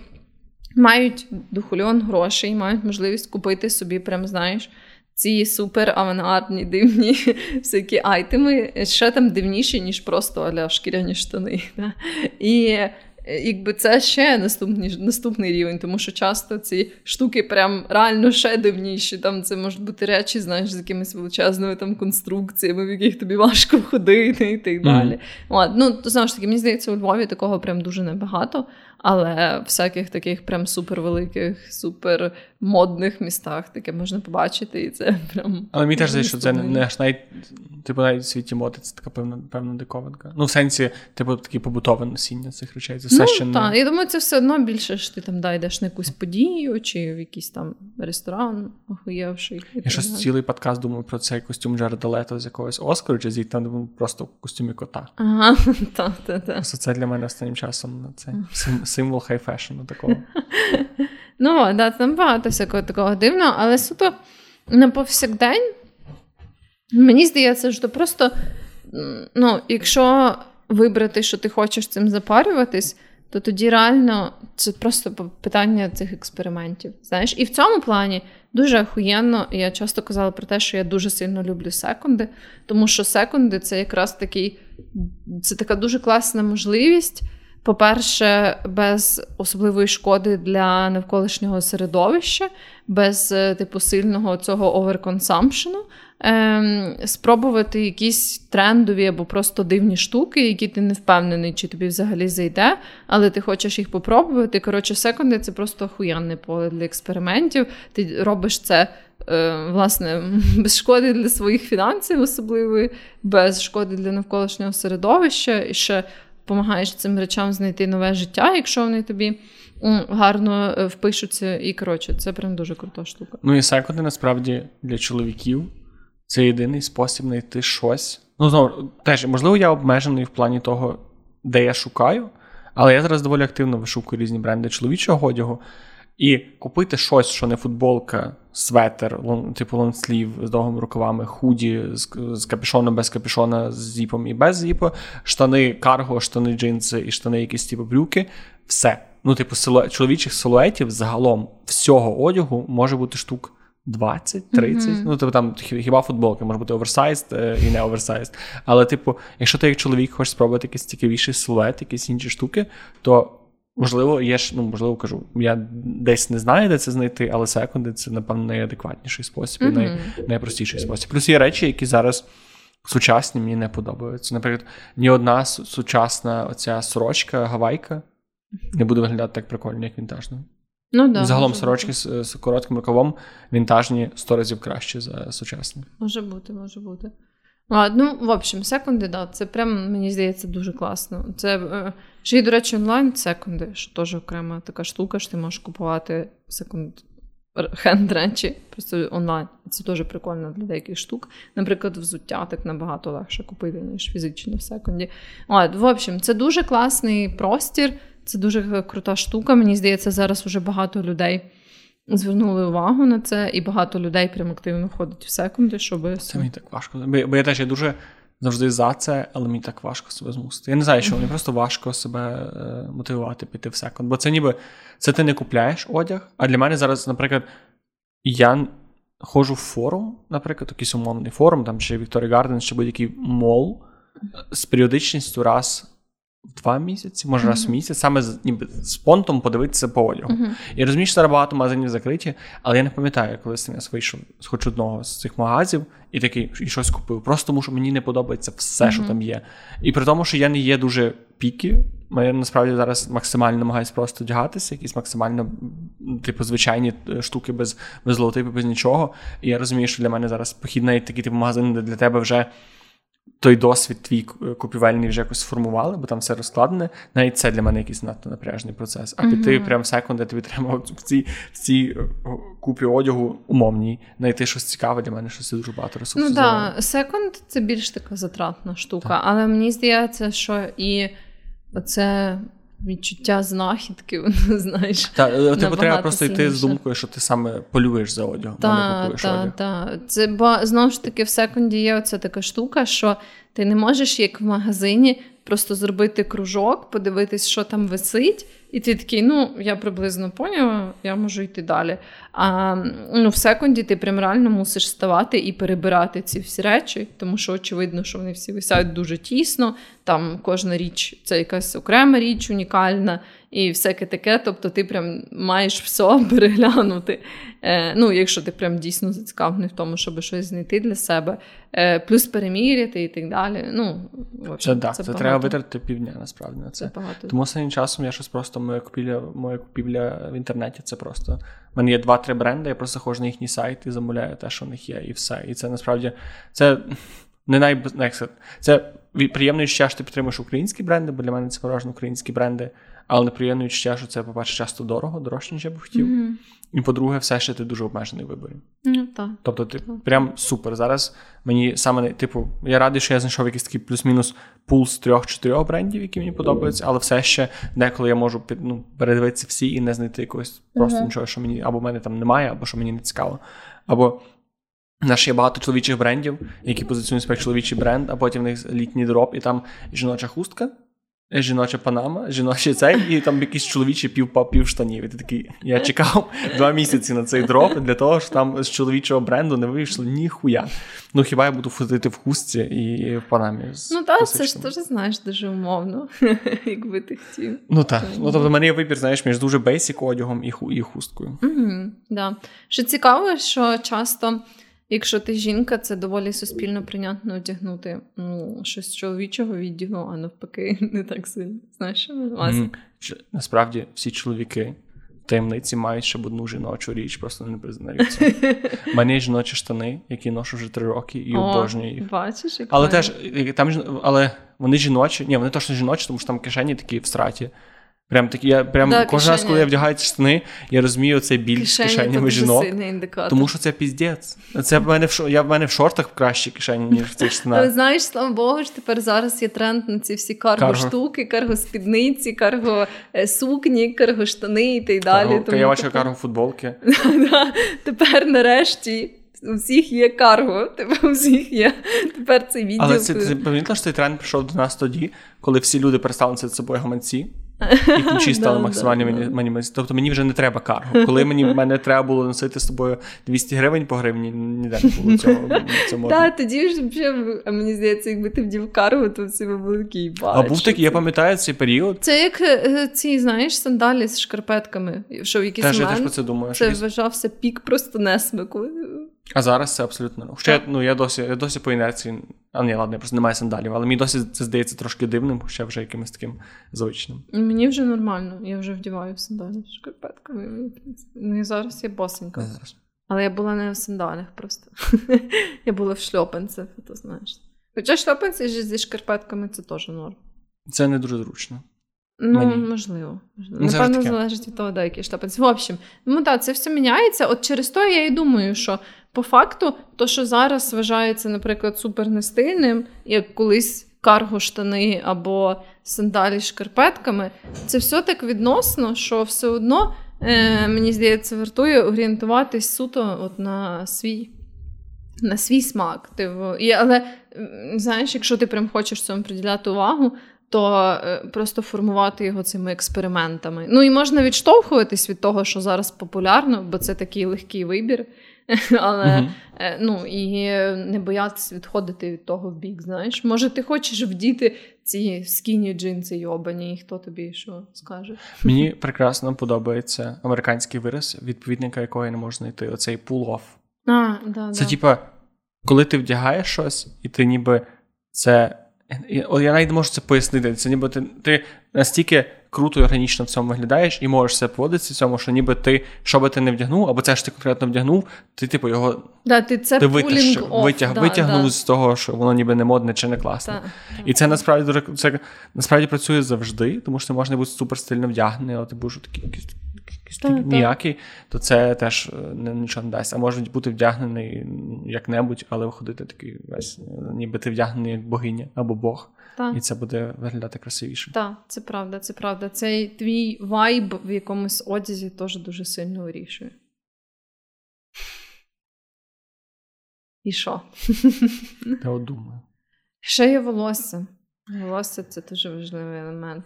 мають дохульон грошей, мають можливість купити собі, прям знаєш ці супер авангардні дивні всякі айтеми, ще там дивніші, ніж просто аля шкіряні штани. Да? І Е, якби це ще наступний наступний рівень, тому що часто ці штуки прям реально ще дивніші. Там це можуть бути речі, знаєш, з якимись величезними там конструкціями, в яких тобі важко ходити і так далі. Mm-hmm. Ну, то знову ж таки, мені здається, у Львові такого прям дуже небагато. Але в всяких таких прям супервеликих, супермодних містах таке можна побачити, і це прям. Але мені теж здається, що це не аж навіть типу навіть в світі моди це така певна певна диковинка. Ну, в сенсі, типу, такі побутове носіння цих речей. Це все ну, ще не... Так, я думаю, це все одно більше ж ти там да, йдеш на якусь подію чи в якийсь там ресторан, охуєвший. Я щось цілий подкаст думаю про цей костюм Джареда Лето з якогось Оскару, чи звідти там просто в костюмі кота. Ага, так, так, так. Це для мене останнім часом це символ хай-фешену такого. Ну, да, там багато всякого такого дивного, але суто на повсякдень, мені здається, що просто, ну, якщо вибрати, що ти хочеш цим запарюватись, то тоді реально це просто питання цих експериментів. Знаєш, і в цьому плані дуже охуєнно. Я часто казала про те, що я дуже сильно люблю секунди, тому що секунди це якраз такий, це така дуже класна можливість. По-перше, без особливої шкоди для навколишнього середовища, без е, типу сильного цього оверконсампшену, ем, спробувати якісь трендові або просто дивні штуки, які ти не впевнений, чи тобі взагалі зайде, але ти хочеш їх попробувати. Коротше, секунди це просто охуєнне поле для експериментів. Ти робиш це. Е, власне, без шкоди для своїх фінансів, особливо, без шкоди для навколишнього середовища, і ще допомагаєш цим речам знайти нове життя, якщо вони тобі гарно е, впишуться. І коротше, це прям дуже крута штука. Ну і секунди насправді для чоловіків це єдиний спосіб знайти щось. Ну, знову теж, можливо, я обмежений в плані того, де я шукаю, але я зараз доволі активно вишукую різні бренди чоловічого одягу. І купити щось, що не футболка, светер, типу лонслів з довгими рукавами, худі з, з капюшоном, без капюшона, з зіпом і без зіпу, штани карго, штани джинси і штани, якісь типу брюки. Все. Ну, типу, силу... чоловічих силуетів загалом всього одягу може бути штук 20-30. Mm-hmm. Ну, типу там хіба футболки може бути оверсайз і не оверсайз. Але, типу, якщо ти як чоловік хочеш спробувати якийсь цікавіший силует, якісь інші штуки, то Можливо, є ж, ну, можливо, кажу, я десь не знаю, де це знайти, але секунди це, напевно, найадекватніший спосіб mm-hmm. най, найпростіший спосіб. Плюс є речі, які зараз сучасні мені не подобаються. Наприклад, ні одна сучасна оця сорочка, гавайка не буде виглядати так прикольно, як вінтажна. Ну, да, Загалом сорочки з, з коротким рукавом вінтажні сто разів краще за сучасні. Може бути, може бути. А, Ну, в общем, секунди, це прям, мені здається, дуже класно. Це е, ще й, до речі, онлайн секунди, що теж окрема така штука, що ти можеш купувати секунд хенд речі просто онлайн. Це дуже прикольно для деяких штук. Наприклад, взуття так набагато легше купити, ніж фізично в секунді. А, в общем, це дуже класний простір, це дуже крута штука. Мені здається, зараз вже багато людей звернули увагу на це, і багато людей прям активно ходить в секунди, щоб. Це мені так важко. Бо я теж я дуже завжди за це, але мені так важко себе змусити. Я не знаю, що мені просто важко себе е, мотивувати піти в секонд. Бо це ніби це ти не купляєш одяг. А для мене зараз, наприклад, я ходжу в форум, наприклад, якийсь умовний форум, там чи Victory Garden, чи будь-який мол з періодичністю раз два місяці, може раз в місяць, саме з ніби з понтом подивитися по одягу. Uh-huh. Я розумію, що зараз багато магазинів закриті, але я не пам'ятаю, коли я вийшов з хоч одного з цих магазів і такий і щось купив. Просто тому що мені не подобається все, uh-huh. що там є. І при тому, що я не є дуже пікі. Я насправді зараз максимально намагаюся просто одягатися, якісь максимально, типу, звичайні е, штуки без без логотипу, без нічого. І я розумію, що для мене зараз похід навіть такий типу магазин, де для тебе вже той досвід твій купівельний вже якось сформували, бо там все розкладене. Навіть це для мене якийсь надто напряжний процес. А піти mm-hmm. прямо в секунди, тобі треба в цій в цій е, купі одягу умовній, знайти щось цікаве для мене, щось дуже багато ресурсів. Ну так, секунд це більш така затратна штука, так. але мені здається, що і оце відчуття знахідки, воно знаєш. Та типу треба просто йти з думкою, що ти саме полюєш за одягом, а не купуєш. Так, Це бо знову ж таки в секунді є оця така штука, що ти не можеш, як в магазині, просто зробити кружок, подивитись, що там висить, і ти такий, ну, я приблизно поняла, я можу йти далі. А ну, в секунді ти прям реально мусиш ставати і перебирати ці всі речі, тому що очевидно, що вони всі висять дуже тісно. Там кожна річ це якась окрема річ, унікальна і всяке таке. Тобто ти прям маєш все переглянути. Е, Ну, якщо ти прям дійсно зацікавлений в тому, щоб щось знайти для себе, е, плюс переміряти і так далі. Ну, в общем, Це, це, це треба витратити півдня, насправді на це. це багато. Тому останнім часом я щось просто моя купівля, моя купівля в інтернеті. Це просто У мене є два-три бренди, я просто ходжу на їхній сайт і замовляю те, що в них є, і все. І це насправді це не най... Це приємно що ти підтримуєш українські бренди, бо для мене це переважно українські бренди. Але неприємно відчуття, що це, по-перше, часто дорого, дорожче, ніж я би хотів. Mm-hmm. І по-друге, все ще ти дуже обмежений в виборі. Mm, так. Тобто, ти так. прям супер. Зараз мені саме, типу, я радий, що я знайшов якийсь такий плюс-мінус пул з трьох-чотирьох брендів, які мені подобаються, але все ще деколи я можу ну, передивитися всі і не знайти якогось просто mm-hmm. нічого, що мені або в мене там немає, або що мені не цікаво. Або ж є багато чоловічих брендів, які позиціонують себе як чоловічий бренд, а потім в них літній дроп, і там жіноча хустка жіноча панама, жіночий цей, і там якісь чоловічі пів пів штанів. І ти такий, я чекав два місяці на цей дроп для того, що там з чоловічого бренду не вийшло ніхуя. Ну хіба я буду ходити в хустці і в панамі? з Ну так, це ж теж знаєш дуже умовно, якби ти хотів. Ну так. Ну тобто в мене є вибір, знаєш, між дуже бейсік одягом і і хусткою. Угу, да. Що цікаво, що часто. Якщо ти жінка, це доволі суспільно прийнятно одягнути ну, щось чоловічого відділу, а навпаки, не так сильно. Знаєш, mm-hmm. насправді всі чоловіки таємниці мають ще одну жіночу річ, просто не признаються. У мене є жіночі штани, які ношу вже три роки і обожнюю їх. Бачиш, як але теж там але вони жіночі, ні, вони точно жіночі, тому що там кишені такі в страті. Прям такі, я прям да, кожен раз, коли я вдягаю ці штани, я розумію цей біль кишені кишенями жінок. Тому що це піздець. Це в мене в я в мене в шортах в кращій кишені, ніж в цих штанах. Але знаєш, слава Богу, ж тепер зараз є тренд на ці всі карго-штуки, карго-спідниці, карго-сукні, карго-штани і так далі. Карго, я бачу карго-футболки. Тепер нарешті. У всіх є карго, тепер у всіх є тепер цей відділ. Але це ти пам'ятаєш, що цей тренд прийшов до нас тоді, коли всі люди перестали носити з собою гаманці. І ключі стали максимально мінімалістичні. Тобто мені вже не треба карго. Коли мені мене треба було носити з собою 200 гривень по гривні, ніде не було цього. Так, тоді ж вже, мені здається, якби ти вдів карго, то всі би були такі А був такий, я пам'ятаю цей період. Це як е, ці, знаєш, сандалі з шкарпетками. Що в якийсь це думаю. Це вважався пік просто несмику. А зараз це абсолютно. Хоча ну, я досі я досі по інерції. А ні, ладно, я просто немає сандалів, але мені досі це здається трошки дивним, хоча вже якимось таким звичним. Мені вже нормально, я вже вдіваю в сандалі з шкарпетками. Ну і зараз я босенька. Зараз. Але я була не в сандалях просто. я була в шльопанцях, то знаєш. Хоча шльопанці зі шкарпетками це теж норм. Це не дуже зручно. Ну, Мені. можливо. можливо. Ну, Напевно, залежить від того, де які штапанці. В общем, ну так, це все міняється. От через то я і думаю, що по факту, то, що зараз вважається, наприклад, супернестильним, як колись карго-штани або сандалі з шкарпетками, це все так відносно, що все одно, е, мені здається, вартує орієнтуватись суто от на свій. На свій смак. Типу. І, Але знаєш, якщо ти прям хочеш цьому приділяти увагу, то е, просто формувати його цими експериментами. Ну і можна відштовхуватись від того, що зараз популярно, бо це такий легкий вибір. Але uh-huh. ну і не боятися відходити від того в бік. Знаєш, може, ти хочеш вдіти ці скіні джинси йобані, і хто тобі що скаже? Мені прекрасно подобається американський вираз, відповідника якого я не можу знайти. Оцей pull-off. А, да, Це да. типа, коли ти вдягаєш щось, і ти ніби це. Я навіть не можу це пояснити. Це ніби ти, ти настільки круто і органічно в цьому виглядаєш, і можеш все поводитися в цьому, що ніби ти, що би ти не вдягнув, або це ж ти конкретно вдягнув, ти типу його да, ти це ти витяг, витяг, да, витягнув да. з того, що воно ніби не модне чи не класне. І це насправді дуже це насправді працює завжди, тому що ти можеш бути супер стильно вдягнений, але ти будеш такий якийсь ніякий, то це теж е, нічого не дасть. А може бути вдягнений як-небудь, але виходити такий весь, ніби ти вдягнений як богиня або Бог. Так. І це буде виглядати красивіше. Так, це правда, це правда. Цей твій вайб в якомусь одязі теж дуже сильно вирішує. І що? Я от думаю. Ще є волосся. Волосся це дуже важливий елемент.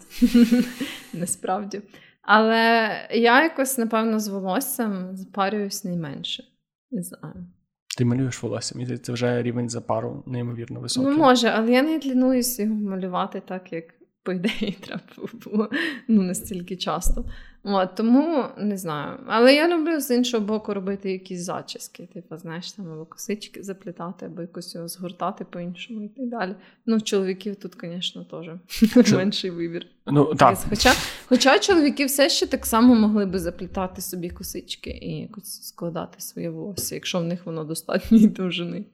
Насправді. Але я якось, напевно, з волоссям запарююсь найменше. Не знаю. Ти малюєш волосся, мені це вже рівень за пару неймовірно високий. Ну, може, але я не лінуюсь його малювати так, як по ідеї, треба було ну, настільки часто. От, Тому не знаю. Але я люблю з іншого боку робити якісь зачіски. Типу, знаєш, там або косички заплітати, або якось його згортати по-іншому і так далі. Ну, чоловіків тут, звісно, теж менший вибір. Ну, так. Хоча хоча чоловіки все ще так само могли би заплітати собі косички і якось складати своє волосся, якщо в них воно достатньої довжини.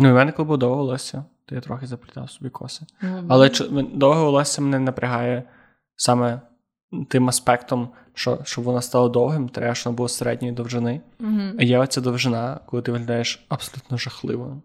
Ну, і мене коли довго волосся то я трохи заплітав собі коси. Mm-hmm. Але довге волосся мене напрягає саме тим аспектом, що щоб воно стало довгим, треба, щоб воно було середньої довжини. Mm-hmm. А є оця довжина, коли ти виглядаєш абсолютно жахливо.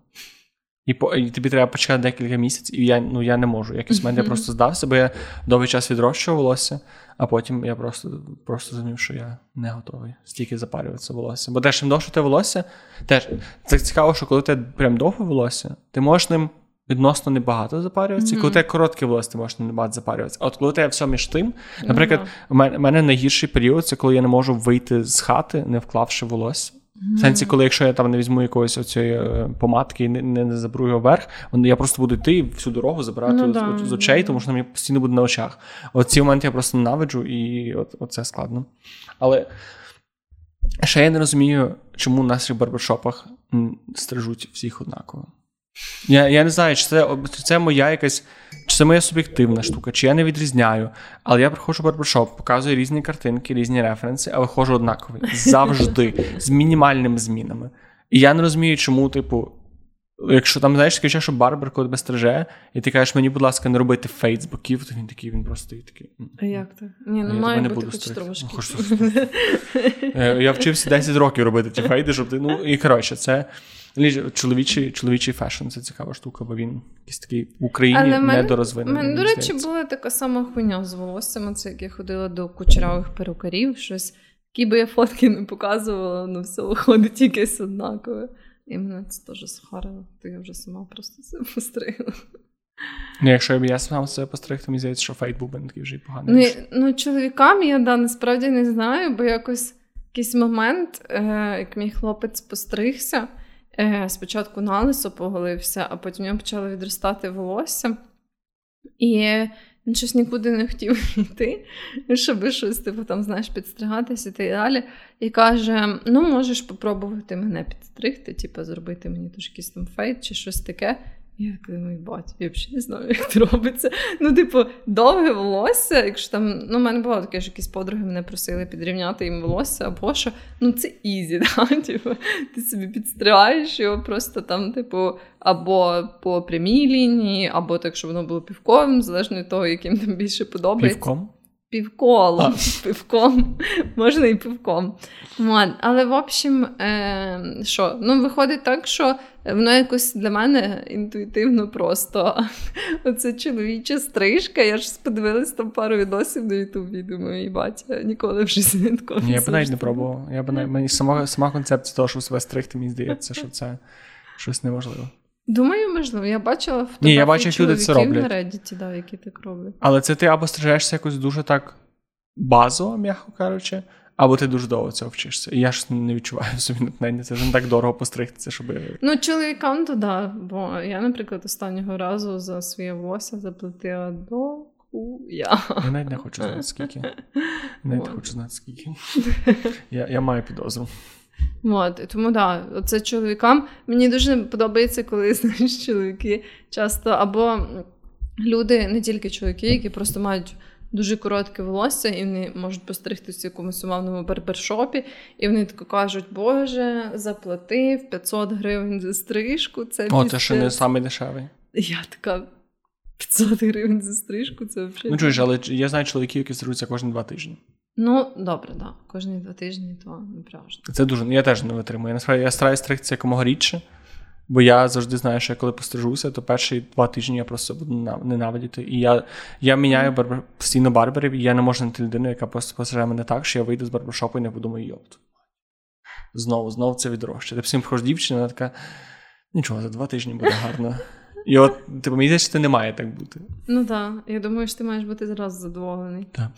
І по, і тобі треба почекати декілька місяців, і я ну, я не можу. Якось в мене я просто здався, бо я довгий час відрощував волосся, а потім я просто просто зрозумів, що я не готовий стільки запарюватися волосся. Бо теж чим довше те волосся, теж це цікаво, що коли ти прям довге волосся, ти можеш ним відносно небагато запарюватися. Mm-hmm. Коли тебе коротке волосся, ти можеш небагато запарюватися. А от коли тебе все між тим, наприклад, у mm-hmm. мене найгірший період це коли я не можу вийти з хати, не вклавши волосся. Mm-hmm. В сенсі, коли якщо я там не візьму якоїсь оцієї е, помадки і не, не, не заберу його вверх, я просто буду йти всю дорогу забирати ну, да, з, з очей, тому що мені постійно буде на очах. От ці моменти я просто ненавиджу, і от, от це складно. Але ще я не розумію, чому в наших барбершопах стрижуть всіх однаково. Я я не знаю, чи це чи це моя якась, чи це моя суб'єктивна штука, чи я не відрізняю. Але я приходжу в барбершоп, показую різні картинки, різні референси, а виходжу однаковий. Завжди, з мінімальними змінами. І я не розумію, чому, типу, якщо там, знаєш, таке, що барбер, коли тебе стриже, і ти кажеш, мені, будь ласка, не робити fade з боків, то він такий, він просто такий. А як так? Ні, ну має бути хоч трошки. Е, я вчився 10 років робити ті fade и, щоб ти. Ну, і коротше, це. Чоловічий чоловічий fashion це цікава штука, бо він якийсь такий в Україні Але недорозвинений. Мене, до речі, здається. була така сама хуйня з волоссями. Це як я ходила до кучерявих перукарів, щось, які би я фотки не показувала, ну все виходить якесь однакове. І мене це теж схарило, то я вже сама просто це постригла. Ну, Якщо б я сам себе постриг, то мені здається, що фейт був би не такий вже й поганий. Ну, ну, чоловікам я да, насправді не знаю, бо якось якийсь момент, е, як мій хлопець постригся. Е, спочатку на лисо поголився, а потім йому почало відростати волосся. І він щось нікуди не хотів йти, щоб щось типу, там, знаєш, підстригатися і далі. І каже: ну, можеш спробувати мене підстригти, типу, зробити мені трошки там fade чи щось таке. Я мій бать, я взагалі не знаю, як це робиться. Ну, типу, довге волосся, якщо там, ну, в мене було таке, що якісь подруги мене просили підрівняти їм волосся, або що, ну це easy, да? Типу, ти собі підстригаєш його просто там, типу, або по прямій лінії, або так, щоб воно було півколом, залежно від того, яким там більше подобається. Півколом? Півколом, півком, можна і півком. Але, в общем, е, що? Ну, виходить так, що воно якось для мене інтуїтивно просто. Оце чоловіча стрижка. Я ж подивилась там пару відосів на Ютубі думаю, і батя, ніколи в житті не такого. Я б навіть не пробував. Я б навіть, мені сама, сама концепція того, що себе стригти, мені здається, що це щось неможливо. Думаю, можливо, я бачила в Ні, я бачу, люди це роблять. на Reddit, да, які так роблять. Але це ти або стрижешся якось дуже так базово, м'яко кажучи, або ти дуже довго цього вчишся. І я ж не відчуваю собі натхнення. Це ж не так дорого постригтися, щоб. Ну, чоловікам то да. Бо я, наприклад, останнього разу за своє волосся заплатила до хуя. Я навіть не хочу знати, скільки. Я навіть не хочу знати, скільки. Я я маю підозру. От, Тому да, це чоловікам. Мені дуже подобається, коли знаєш, чоловіки часто або люди, не тільки чоловіки, які просто мають дуже коротке волосся, і вони можуть постригтися в якомусь умовному барбершопі, і вони тако кажуть, Боже, заплатив 500 гривень за стрижку. Це О, це ще не самий дешевий. Я така. 500 гривень за стрижку, це взагалі. Ну, чуєш, але я знаю чоловіків, які стрижуться кожні два тижні. Ну, добре. Да. Кожні два тижні то напряжно. Це дуже. Я теж не витримую. Насправді я стараюся стригтися якомога рідше. Бо я завжди знаю, що я коли пострижуся, то перші два тижні я просто буду ненавидіти. І я я міняю барбер, постійно барберів, і я не можу знайти людину, яка просто пострижає мене так, що я вийду з барбершопу і не подумаю, йопт. Знову, знову це відрощує. Ти всім приходиш дівчина, вона така. Нічого, за два тижні буде гарно. І от типу, мені що це не має так бути. Ну так. Я думаю, що ти маєш бути зразу задоволений. Так.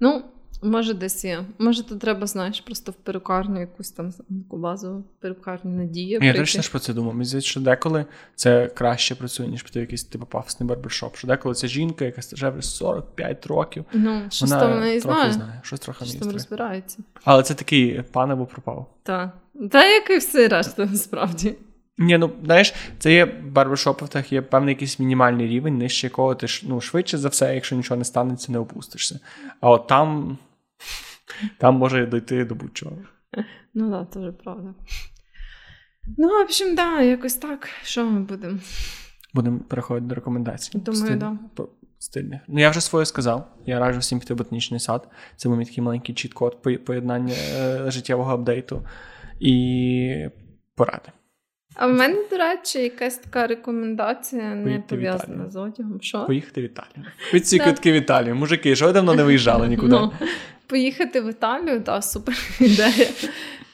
Ну, може, десь є. Може, тут треба, знаєш, просто в перукарню якусь там базову перукарню надія. Я точно ж про це думав. Мені здається, що деколи це краще працює, ніж піти в якийсь типу пафосний барбершоп. Що деколи це жінка, яка вже 45 років. Ну, щось вона там не знає. знає. Щось трохи Щось там розбирається. Але це такий пан або пропав. Так. Та як і все решта, насправді. Ні, ну знаєш, це є в барбершопах, є певний якийсь мінімальний рівень, нижче якого ти ну, швидше за все, якщо нічого не станеться, не опустишся. А от там там може дойти до будь-чого. Ну так, да, теж правда. Ну, в общем, так, да, якось так. Що ми будемо? Будемо переходити до рекомендацій. Думаю, Стиль, да. Стильних. Ну, я вже своє сказав. Я раджу всім піти в ботанічний сад. Це був мій такий маленький чіт-код поєднання е, життєвого апдейту і поради. А в мене, до речі, якась така рекомендація не пов'язана з одягом. Що? Поїхати в Італію. Від ці квитки в Італію. Мужики, що ви давно не виїжджали нікуди? Ну, поїхати в Італію, так, супер ідея.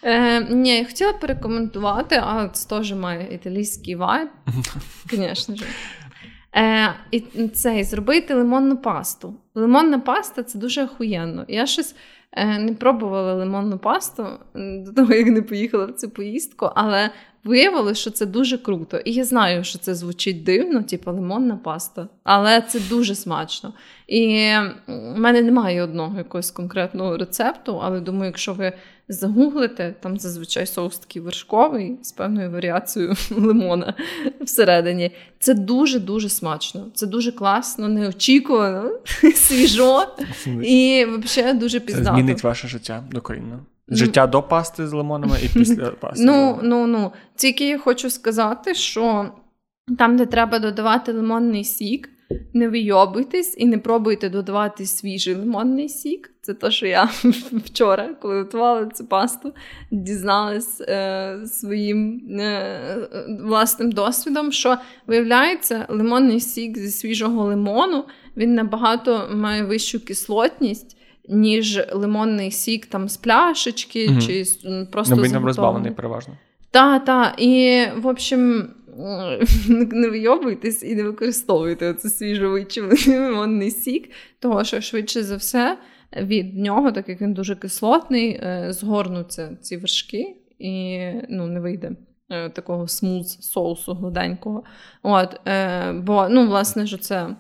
Е, Ні, я хотіла порекомендувати, а це теж має італійський вайб, звісно ж. Е, І це зробити лимонну пасту. Лимонна паста це дуже охуєнно. Я щось е, не пробувала лимонну пасту до того, як не поїхала в цю поїздку, але виявилося, що це дуже круто. І я знаю, що це звучить дивно, типу лимонна паста, але це дуже смачно. І в мене немає одного якогось конкретного рецепту, але думаю, якщо ви загуглите, там зазвичай соус такий вершковий з певною варіацією лимона всередині. Це дуже-дуже смачно. Це дуже класно, неочікувано, свіжо і взагалі дуже піздато. Це змінить ваше життя докорінно. Життя до пасти з лимонами і після пасти. Ну, ну, ну. Тільки я хочу сказати, що там, де треба додавати лимонний сік, не вийобуйтесь і не пробуйте додавати свіжий лимонний сік. Це те, що я вчора, коли готувала цю пасту, дізналась е, своїм е, власним досвідом, що виявляється, лимонний сік зі свіжого лимону він набагато має вищу кислотність ніж лимонний сік там з пляшечки, угу. чи просто Ну, він розбавлений переважно. Так, так. І, в общем, не вийобуйтесь і не використовуйте оце свіжовичений лимонний сік, того що швидше за все від нього, так як він дуже кислотний, е, згорнуться ці вершки і ну, не вийде. Е, такого смуз соусу гладенького. От, е, Бо, ну, власне, що це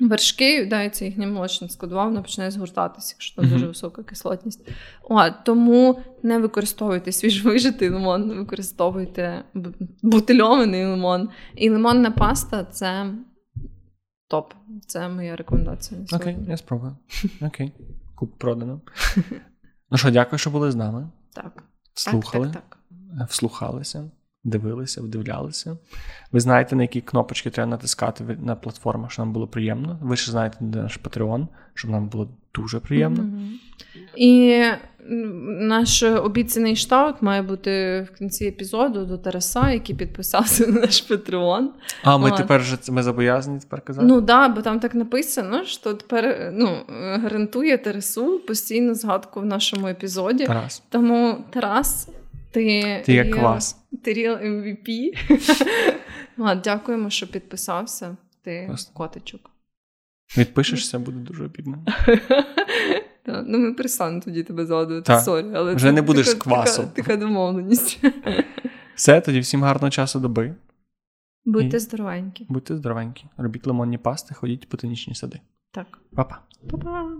вершки, дається їхня молочна складова, вона починає згортатися, якщо там mm-hmm. дуже висока кислотність. О, Тому не використовуйте свіжовижитий лимон, використовуйте бутильований лимон. І лимонна паста це топ. Це моя рекомендація. Окей, okay, я спробую. Окей, okay. куп продано. Ну що, дякую, що були з нами. Так. Слухали, так, так, так. вслухалися дивилися, вдивлялися. Ви знаєте, на які кнопочки треба натискати на платформах, щоб нам було приємно. Ви ще знаєте, де наш Patreon, щоб нам було дуже приємно. Mm-hmm. І наш обіцяний штаут має бути в кінці епізоду до Тараса, який підписався на наш Patreon. А ми От. тепер вже ми зобов'язані тепер казати? Ну так, да, бо там так написано, що тепер ну, гарантує Тарасу постійну згадку в нашому епізоді. Тарас. Тому Тарас. Ти Ти як квас. Ти real MVP. Дякуємо, що підписався. Ти Просто. котичок. Відпишешся, буде дуже обідно. Ну, ми перестанемо тоді тебе згадувати. Sorry, але Вже не будеш з квасом. Така, така домовленість. Все, тоді всім гарного часу доби. Будьте здоровенькі. Будьте здоровенькі. Робіть лимонні пасти, ходіть в ботанічні сади. Так. Па-па. Па-па.